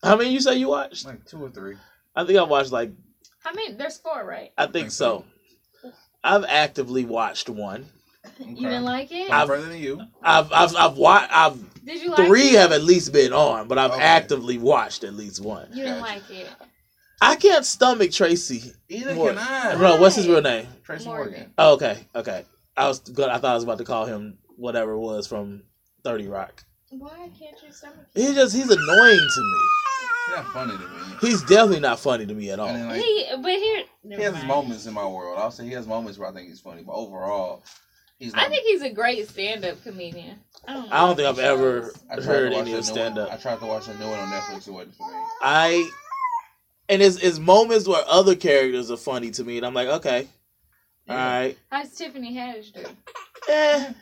Speaker 2: How many you say you watched?
Speaker 4: like two or three.
Speaker 2: I think I watched like
Speaker 1: How many? There's four, right?
Speaker 2: I think so. I've actively watched one.
Speaker 1: You didn't like it?
Speaker 4: I'm
Speaker 2: I've-
Speaker 4: further than you.
Speaker 2: I've I've I've watched. I've
Speaker 1: Did you like
Speaker 2: three
Speaker 1: it?
Speaker 2: have at least been on, but I've
Speaker 4: Okay.
Speaker 2: actively watched at least one.
Speaker 1: You didn't
Speaker 4: Gotcha.
Speaker 1: like it.
Speaker 2: I can't stomach Tracy.
Speaker 4: Either
Speaker 2: More-
Speaker 4: can I.
Speaker 2: No, what's his real name?
Speaker 4: Tracy
Speaker 1: Morgan.
Speaker 4: Morgan.
Speaker 2: Oh, okay, okay. I was good. I thought I was about to call him whatever it was from Thirty Rock.
Speaker 1: Why can't you stomach
Speaker 2: He just he's annoying to me.
Speaker 4: He's not funny to me.
Speaker 2: He's definitely not funny to me at all.
Speaker 4: Like,
Speaker 1: He, but here,
Speaker 4: he has
Speaker 1: mind.
Speaker 4: moments in my world. I'll say he has moments where I think he's funny, but overall, he's not.
Speaker 1: I think he's a great stand-up comedian. I don't.
Speaker 2: I don't think I've ever
Speaker 4: I tried
Speaker 2: heard
Speaker 4: to watch
Speaker 2: any of
Speaker 4: new stand-up. I tried to watch a new one on Netflix. It wasn't for me.
Speaker 2: I and it's it's moments where other characters are funny to me, and I'm like, okay, all right,
Speaker 1: How's Tiffany Haddish do?
Speaker 2: eh.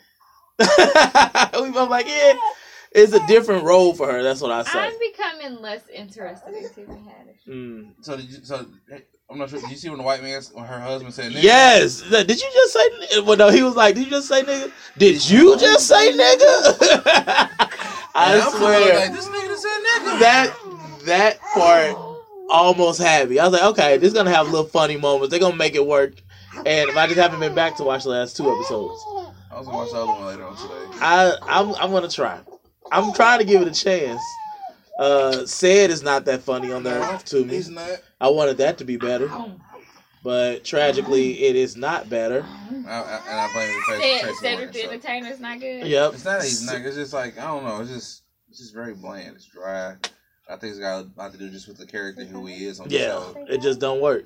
Speaker 2: I'm like, yeah, it's a different role for her. That's what I say.
Speaker 1: I'm becoming less interested in Tiffany Haddish.
Speaker 2: Mm.
Speaker 4: So did you? So I'm not sure. Did you see when the white man, when her husband said, nigga?
Speaker 2: Yes. Did you just say? Well, no. He was like, "Did you just say nigga? Did you just say nigga?" I
Speaker 4: And I'm
Speaker 2: swear
Speaker 4: like this nigga said nigga.
Speaker 2: that that part almost had me. I was like, okay, this is gonna have little funny moments. They're gonna make it work. And if I just haven't been back to watch the last two episodes,
Speaker 4: I was gonna watch the other one later on today.
Speaker 2: I I'm I'm gonna try. I'm trying to give it a chance. Uh, said is not that funny on there to me.
Speaker 4: He's not.
Speaker 2: I wanted that to be better, but tragically, it is not better.
Speaker 4: I, I, and I blame the fact that
Speaker 1: Ced-
Speaker 4: Tracy
Speaker 1: Cedric the
Speaker 4: sucked.
Speaker 1: Entertainer's not good.
Speaker 2: Yep.
Speaker 4: It's not that he's not. It's just like I don't know. It's just it's just very bland. It's dry. I think it's got a lot to do just with the character who he is on the
Speaker 2: Yeah,
Speaker 4: show.
Speaker 2: it just don't work.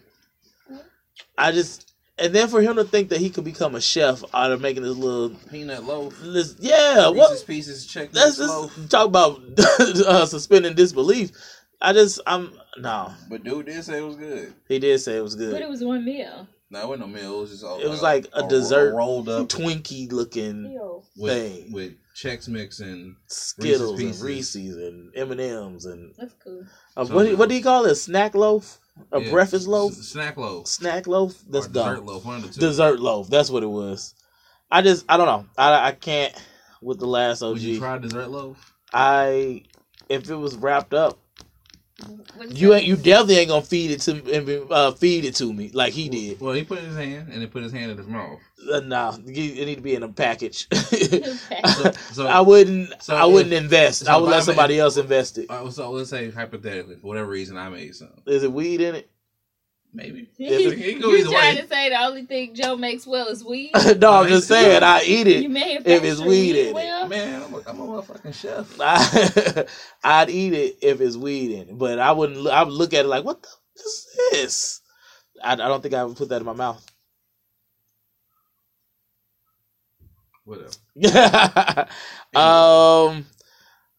Speaker 2: I just and then for him to think that he could become a chef out of making this little
Speaker 4: Peanut loaf.
Speaker 2: this yeah
Speaker 4: Reese's
Speaker 2: what
Speaker 4: pieces. Check
Speaker 2: that's
Speaker 4: this
Speaker 2: just
Speaker 4: loaf.
Speaker 2: talk about uh, suspending disbelief. I just I'm no.
Speaker 4: But dude did say it was good.
Speaker 2: He did say it was good.
Speaker 1: But it was one meal.
Speaker 4: No, it wasn't a meal. It was just a,
Speaker 2: It was like a dessert
Speaker 4: rolled up
Speaker 2: Twinkie looking
Speaker 4: with,
Speaker 2: thing.
Speaker 4: with Chex Mix and
Speaker 2: Skittles and Reese's and M and M's and
Speaker 1: That's cool.
Speaker 2: uh, what do, what do you call it? A snack loaf? A
Speaker 4: yeah,
Speaker 2: breakfast loaf?
Speaker 4: s- snack loaf,
Speaker 2: Snack loaf? That's
Speaker 4: or
Speaker 2: dumb.
Speaker 4: dessert loaf. One of the two.
Speaker 2: Dessert loaf. That's what it was. I just I don't know. I I can't with the last OG.
Speaker 4: Would you try dessert loaf?
Speaker 2: I if it was wrapped up, you ain't you definitely ain't gonna feed it to uh, feed it to me like he did.
Speaker 4: Well, he put his hand and then put his hand in his mouth.
Speaker 2: Uh, nah, it need to be in a package.
Speaker 4: So, so
Speaker 2: I wouldn't.
Speaker 4: so
Speaker 2: I wouldn't
Speaker 4: if-
Speaker 2: invest.
Speaker 4: so
Speaker 2: I would let
Speaker 4: I
Speaker 2: somebody else invest it.
Speaker 4: So let's say hypothetically, for whatever reason, I made some.
Speaker 2: Is it weed in it?
Speaker 4: Maybe.
Speaker 2: If
Speaker 1: you
Speaker 4: it can go
Speaker 1: you trying
Speaker 4: way.
Speaker 1: to say the only thing Joe makes well is weed?
Speaker 2: no, I'm just saying. I eat it. if it's weed in it.
Speaker 1: well?
Speaker 4: Man, I'm a, I'm a motherfucking chef.
Speaker 2: I, I'd eat it if it's weed in it, but I wouldn't. look- I would look at it like, what the is this? I, I don't think I would put that in my mouth.
Speaker 4: Whatever.
Speaker 2: um,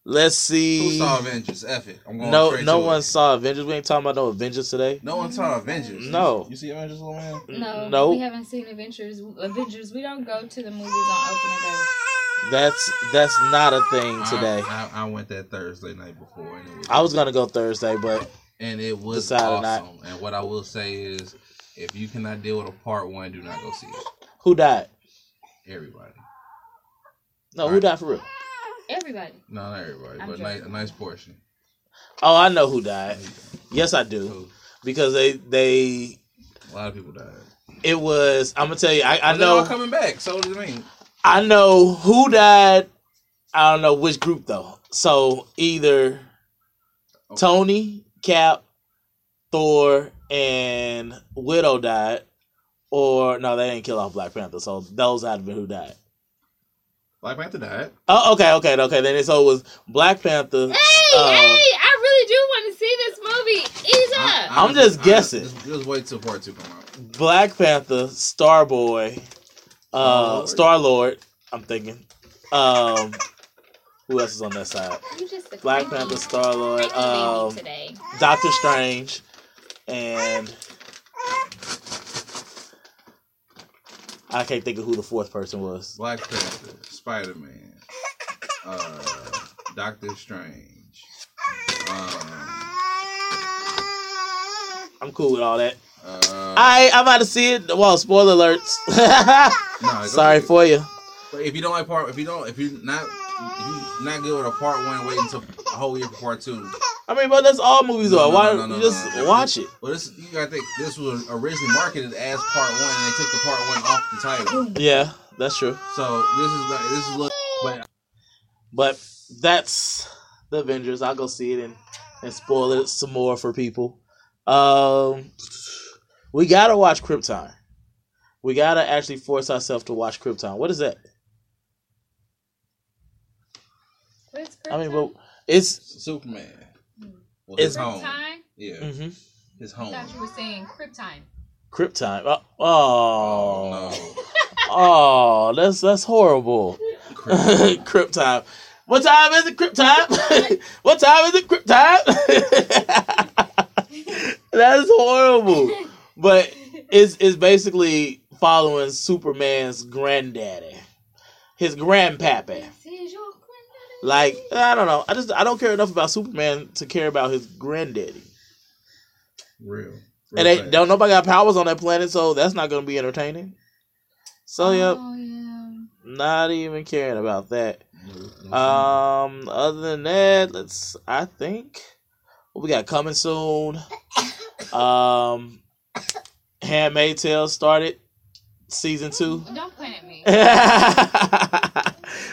Speaker 2: let's
Speaker 4: Who
Speaker 2: see.
Speaker 4: saw Avengers? F it. I'm going
Speaker 2: No,
Speaker 4: straight
Speaker 2: no one
Speaker 4: It.
Speaker 2: saw Avengers. We ain't talking about no Avengers today.
Speaker 4: No one saw Avengers.
Speaker 2: No.
Speaker 4: You see Avengers, little man?
Speaker 1: No,
Speaker 2: no.
Speaker 1: we haven't seen Avengers. Avengers, we don't go to the movies on opening day.
Speaker 2: That's that's not a thing today.
Speaker 4: I, I, I went that Thursday night before, and it was,
Speaker 2: I was gonna go Thursday, but
Speaker 4: and it was
Speaker 2: decided not.
Speaker 4: awesome. And what I will say is, if you cannot deal with a part one, do not go see it.
Speaker 2: who died?
Speaker 4: Everybody.
Speaker 2: No, who
Speaker 4: Right.
Speaker 2: died for real?
Speaker 1: Everybody.
Speaker 4: No, not everybody,
Speaker 1: I'm
Speaker 4: but nice, a nice portion.
Speaker 2: Oh, I know who died. Yes, I do
Speaker 4: Who?
Speaker 2: because they they
Speaker 4: A lot of people died.
Speaker 2: it was. I'm gonna tell you. I, I
Speaker 4: But they're all
Speaker 2: know.
Speaker 4: coming back. So what does it mean?
Speaker 2: I know who died. I don't know which group though. So either
Speaker 4: Okay.
Speaker 2: Tony, Cap, Thor, and Widow died, or no, they didn't kill off Black Panther. So those had to be who died.
Speaker 4: Black Panther died.
Speaker 2: Oh, okay, okay, okay. Then so it was Black Panther.
Speaker 1: Hey,
Speaker 2: uh,
Speaker 1: hey! I really do want to see this movie. Ease
Speaker 4: I-
Speaker 1: up.
Speaker 4: I-
Speaker 2: I'm just
Speaker 4: I-
Speaker 2: guessing.
Speaker 4: Just, just wait till part two come out.
Speaker 2: Black Panther, Starboy, uh,
Speaker 4: Star-Lord.
Speaker 2: Star Lord. I'm thinking. Um, who else is on that side?
Speaker 1: You just a
Speaker 2: Black
Speaker 1: creepy-
Speaker 2: Panther, Star Lord,
Speaker 1: creepy
Speaker 2: um. Doctor Strange, and I can't think of who the fourth person was.
Speaker 4: Black Panther, Spider Man, uh, Doctor Strange. Um,
Speaker 2: I'm cool with all that.
Speaker 4: uh,
Speaker 2: I I'm about to see it. Well, spoiler alerts.
Speaker 4: no,
Speaker 2: Sorry
Speaker 4: ahead.
Speaker 2: for you.
Speaker 4: But if you don't like part, if you don't, if you're not if you're not good with a part one, wait until a whole year for part two.
Speaker 2: I mean, but that's all movies
Speaker 4: No,
Speaker 2: are.
Speaker 4: no,
Speaker 2: Why
Speaker 4: no, no,
Speaker 2: you just
Speaker 4: no.
Speaker 2: watch it?
Speaker 4: Well, this you gotta think this was originally marketed as part one, and they took the part one off the title.
Speaker 2: Yeah, that's true.
Speaker 4: So this is like this is look, but
Speaker 2: But that's the Avengers. I'll go see it and, and spoil it some more for people. Um, we gotta watch Krypton. We gotta actually force ourselves to watch Krypton. What is that?
Speaker 1: What's
Speaker 2: I mean,
Speaker 1: Krypton?
Speaker 2: well, it's
Speaker 4: Superman. Well,
Speaker 2: It's-
Speaker 4: his home.
Speaker 1: Krypton?
Speaker 4: Yeah,
Speaker 2: hmm
Speaker 4: his
Speaker 1: I
Speaker 4: home.
Speaker 1: thought you were saying Krypton.
Speaker 2: Krypton. Oh,
Speaker 4: Oh
Speaker 2: oh, oh, that's that's horrible.
Speaker 4: no, Krypton.
Speaker 2: What time is it? Crypt time. what time is it? Crypt time. That's horrible. But it's it's basically following Superman's granddaddy, his grandpappy.
Speaker 1: This is your granddaddy.
Speaker 2: Like I don't know. I just I don't care enough about Superman to care about his granddaddy.
Speaker 4: real.
Speaker 2: And they don't nobody got powers on that planet, so that's not gonna be entertaining. So yep,
Speaker 1: Oh, yeah.
Speaker 2: not even caring about that. Um, other than that, let's. I think what we got coming soon. Um, Handmaid Tale started season two.
Speaker 1: Don't point at me.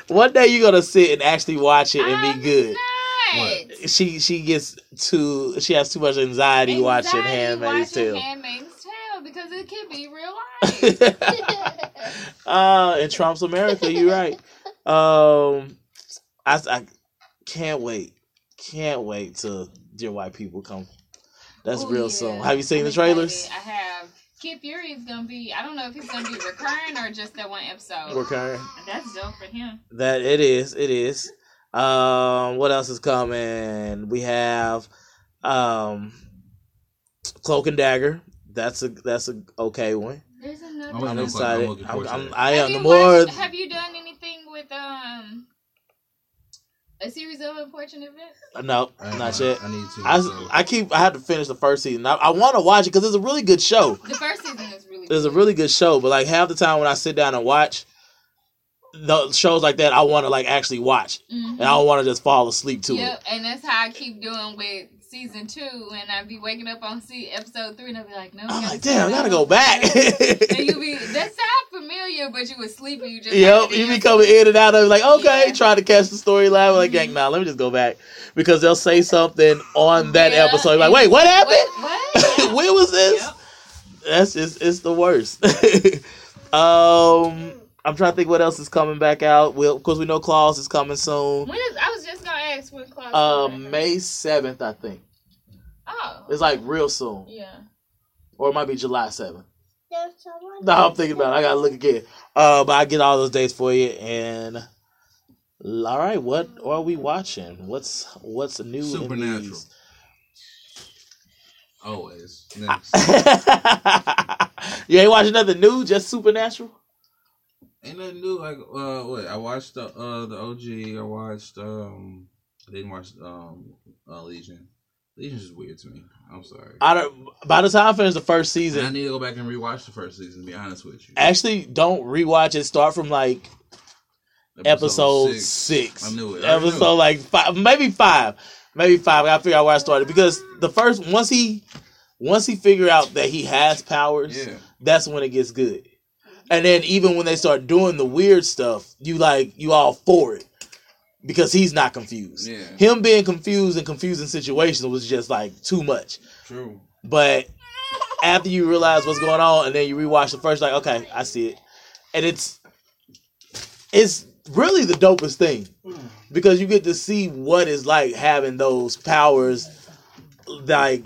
Speaker 2: One day you're gonna sit and actually watch it and
Speaker 1: I'm
Speaker 2: be good.
Speaker 1: not.
Speaker 2: She she gets too she has too much anxiety, watching
Speaker 1: Anxiety
Speaker 2: Handmaid's
Speaker 1: watching
Speaker 2: Tale.
Speaker 1: Handmaid's Tale because it could be real life.
Speaker 2: uh, in Trump's America, you're right. Um, I, I can't wait, can't wait till Dear White People come. That's
Speaker 1: Oh,
Speaker 2: real
Speaker 1: yeah.
Speaker 2: soon. Have you seen
Speaker 1: I'm
Speaker 2: the trailers?
Speaker 1: excited. I have. Kid Fury is gonna be. I don't know if he's gonna be recurring or just that one episode.
Speaker 2: Okay.
Speaker 1: That's dope for him.
Speaker 2: That it is, it is. Um, what else is coming? We have um, Cloak and Dagger. That's a that's a okay one.
Speaker 1: There's another.
Speaker 4: I'm
Speaker 2: I'm excited.
Speaker 4: I'm
Speaker 2: I'm, I'm. I
Speaker 1: have
Speaker 2: am. The more
Speaker 1: watched- have you done anything with um a series of unfortunate events?
Speaker 2: no,
Speaker 4: I-
Speaker 2: not yet.
Speaker 4: I need to.
Speaker 2: I, I keep I have to finish the first season. I, I want to watch it because it's a really good show.
Speaker 1: The first season is really.
Speaker 2: It's a really good show, but like half the time when I sit down and watch the shows like that, I want to like actually watch,
Speaker 1: Mhm.
Speaker 2: and I don't want to just fall asleep to
Speaker 1: Yep, and that's how I keep doing with season two. And I'd be waking up on see episode three, and I'd be like, no.
Speaker 2: I'm like, damn, I gotta go back.
Speaker 1: and you be that sound familiar, but you was sleeping. You just
Speaker 2: Yep, you be
Speaker 1: in.
Speaker 2: coming in and out of like, okay,
Speaker 1: Yeah.
Speaker 2: try to catch the storyline. Like, gang, nah, let me just go back because they'll say something on that
Speaker 1: Yeah,
Speaker 2: episode. You're like, wait, what happened?
Speaker 1: What? what?
Speaker 2: Where was this?
Speaker 1: Yep.
Speaker 2: That's just it's the worst. um, I'm trying to think what else is coming back out. Well, of course, we know Claws is coming soon.
Speaker 1: When is, I was just gonna ask when Claws.
Speaker 2: Uh. May seventh, I think.
Speaker 1: Oh.
Speaker 2: It's like real soon,
Speaker 1: Yeah.
Speaker 2: or it might be July seventh.
Speaker 3: There's someone.
Speaker 2: No, I'm thinking about. it. I gotta look again. Uh, but I get all those dates for you. And all right, what are we watching? What's what's the new?
Speaker 4: Supernatural.
Speaker 2: these?
Speaker 4: Always. Next.
Speaker 2: you ain't watching nothing new, just Supernatural.
Speaker 4: Ain't nothing new. Like uh, what? I watched the uh the OG. I watched um. I didn't watch um uh, Legion. Legion's just weird to me. I'm sorry.
Speaker 2: I don't. By the time I finish the first
Speaker 4: And I need to go back and rewatch the first season. To be honest with you.
Speaker 2: actually, don't rewatch it. Start from like episode six.
Speaker 4: I knew it. I already knew
Speaker 2: Episode
Speaker 4: it.
Speaker 2: like five, maybe five, maybe five. I gotta figure out where I started because the first once he once he figure out that he has powers,
Speaker 4: Yeah.
Speaker 2: that's when it gets good. And then even when they start doing the weird stuff, you like you all for it because he's not confused.
Speaker 4: Yeah.
Speaker 2: Him being confused in confusing situations was just like too much.
Speaker 4: True.
Speaker 2: But after you realize what's going on, and then you rewatch the first, like, okay, I see it, and it's it's really the dopest thing because you get to see what it's like having those powers, like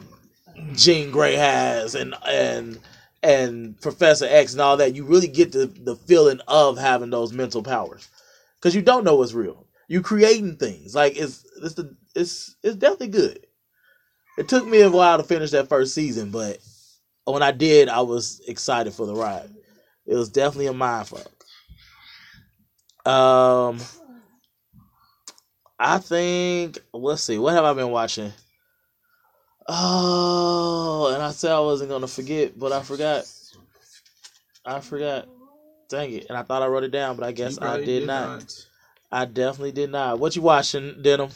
Speaker 2: Jean Grey has, and and and Professor X and all that. You really get the the feeling of having those mental powers because you don't know what's real. You creating things like it's it's the it's it's definitely good. It took me a while to finish that first season, but when I did, I was excited for the ride. It was definitely a mind fuck. Um, I think let's see, what have I been watching? Oh, and I said I wasn't gonna forget, but I forgot. I forgot. Dang it! And I thought I wrote it down, but I guess I
Speaker 4: probably
Speaker 2: did not. I definitely did not. What you watching, Denim?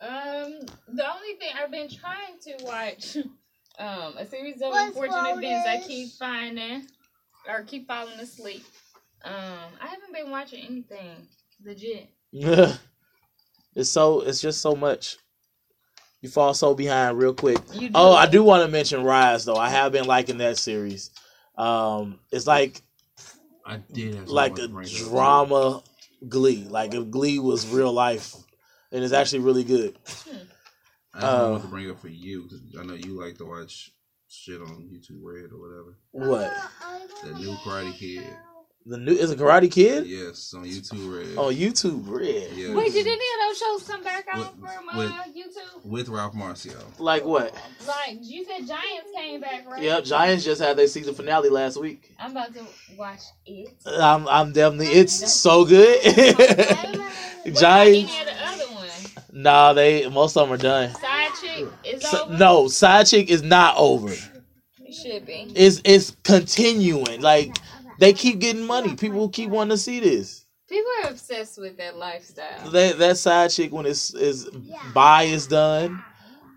Speaker 1: Um, the only thing I've been trying to watch, um, a series of
Speaker 3: What's
Speaker 1: unfortunate events I keep finding or keep falling asleep. Um, I haven't been watching anything legit.
Speaker 2: it's so it's just so much. You fall so behind real quick. Oh, I do want to mention Rise though. I have been liking that series. Um, it's like
Speaker 4: I did
Speaker 2: like a
Speaker 4: something to bring up.
Speaker 2: drama Glee. Like if Glee was real life, and it's actually really good.
Speaker 4: I have
Speaker 2: Uh,
Speaker 4: one to bring up for you because I know you like to watch shit on YouTube Red or whatever.
Speaker 2: What
Speaker 4: The new Karate Kid.
Speaker 2: The new is a Karate Kid
Speaker 4: Yes, on YouTube Red.
Speaker 2: on YouTube? Red.
Speaker 4: Yeah.
Speaker 1: Wait, did any of those shows come back out
Speaker 4: With-
Speaker 1: from uh,
Speaker 4: with-
Speaker 1: YouTube?
Speaker 4: With Ralph Macchio.
Speaker 2: Like what?
Speaker 1: Like you said, Giants came back, right?
Speaker 2: Yep, Giants just had their season finale last week.
Speaker 1: I'm about to watch it.
Speaker 2: I'm I'm definitely it's so good.
Speaker 1: What
Speaker 2: Giants.
Speaker 1: any of the other ones?
Speaker 2: Nah, they most of them are done.
Speaker 1: Side chick is
Speaker 2: So-
Speaker 1: over.
Speaker 2: no, side chick is not over.
Speaker 1: it should be.
Speaker 2: It's it's continuing. Like they keep getting money. People keep wanting to see this.
Speaker 1: People are obsessed with that lifestyle.
Speaker 2: That that side chick when it's is buy is done.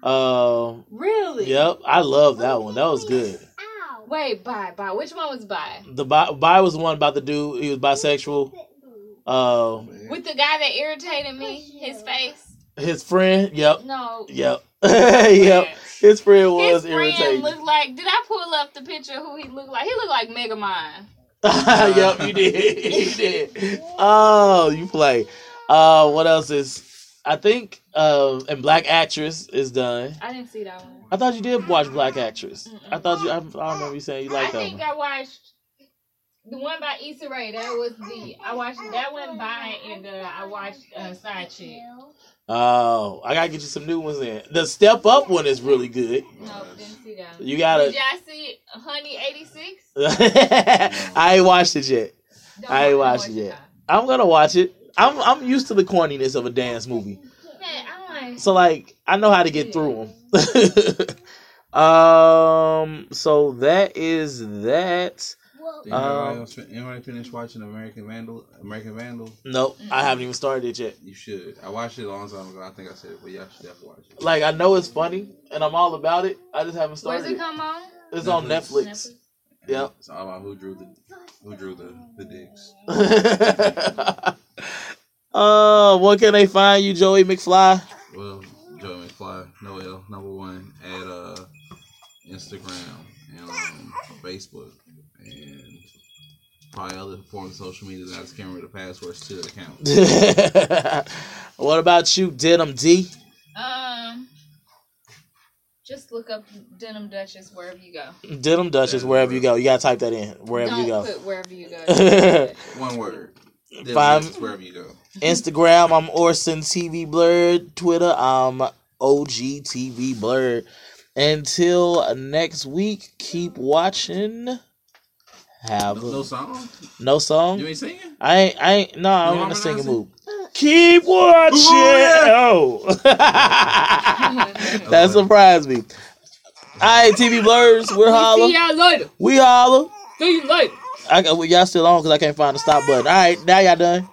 Speaker 2: Um,
Speaker 1: Really?
Speaker 2: yep, I love that one. That was good.
Speaker 1: Wait, bye, bye. Which one was bye?
Speaker 2: The buy, buy was the one about the dude. He was bisexual. Uh,
Speaker 1: With the guy that irritated me, his face.
Speaker 2: his friend. Yep,
Speaker 1: No.
Speaker 2: yep, yep. His friend was
Speaker 1: His friend
Speaker 2: irritating.
Speaker 1: looked like. Did I pull up the picture of who he looked like? He looked like Megamind.
Speaker 2: yep, you did. you did. Oh, you play. Uh, what else is? I think uh, and Black Actress is done.
Speaker 1: I didn't see that one.
Speaker 2: I thought you did watch Black Actress. I thought you. I, I remember you saying you
Speaker 1: I
Speaker 2: liked that
Speaker 1: think
Speaker 2: one.
Speaker 1: I watched the one by Issa Rae. That was the I watched that one by and uh, I watched uh, Side Chick.
Speaker 2: Oh, I gotta get you some new ones in. The Step Up one is really good.
Speaker 1: No, didn't see that.
Speaker 2: You gotta.
Speaker 1: Did y'all see Honey eighty six?
Speaker 2: I ain't watched it yet. I ain't watched it yet. I'm gonna watch it. I'm I'm used to the corniness of a dance movie,
Speaker 1: like,
Speaker 2: so like I know how to get through them. um, so that is that.
Speaker 3: Well,
Speaker 4: Did anybody,
Speaker 2: Um,
Speaker 4: else, anybody finish watching American Vandal? American Vandal?
Speaker 2: Nope, I haven't even started it yet.
Speaker 4: You should. I watched it a long time ago. I think I said it, but y'all should definitely watch it.
Speaker 2: Like I know it's funny and I'm all about it. I just haven't started
Speaker 1: it
Speaker 2: it.
Speaker 1: come on?
Speaker 2: It's on
Speaker 4: Netflix.
Speaker 2: Netflix. Yep.
Speaker 4: It's all about who drew the who drew the the dicks.
Speaker 2: uh, what can they find you, Joey McFly?
Speaker 4: Well, Joey McFly, Noel, number one at uh Instagram and um, Facebook and probably other forms of social media that I just can't remember the passwords to the account.
Speaker 2: what about you, Denim D?
Speaker 1: Um, just look up Denim Duchess wherever you go.
Speaker 2: Denim Duchess, wherever you go. You gotta type that in. Wherever
Speaker 1: Don't
Speaker 2: you go.
Speaker 1: put wherever you go.
Speaker 4: One word. Devil
Speaker 2: Five-
Speaker 4: Justice, wherever you go.
Speaker 2: Instagram, I'm Orson TV Blurred. Twitter, I'm OG TV Blurred. Until next week, keep watching. Have
Speaker 4: No, no song?
Speaker 2: no song.
Speaker 4: You ain't singing?
Speaker 2: I ain't, I ain't, no, I'm
Speaker 4: You
Speaker 2: in a singing
Speaker 4: harmonizing?
Speaker 2: mood. Keep watching. Oh, that surprised me. All right, TV blurs. We're
Speaker 1: See
Speaker 2: holla.
Speaker 1: y'all later.
Speaker 2: We holla.
Speaker 1: See you later.
Speaker 2: I got well, y'all still on because I can't find the stop button. All right, now y'all done.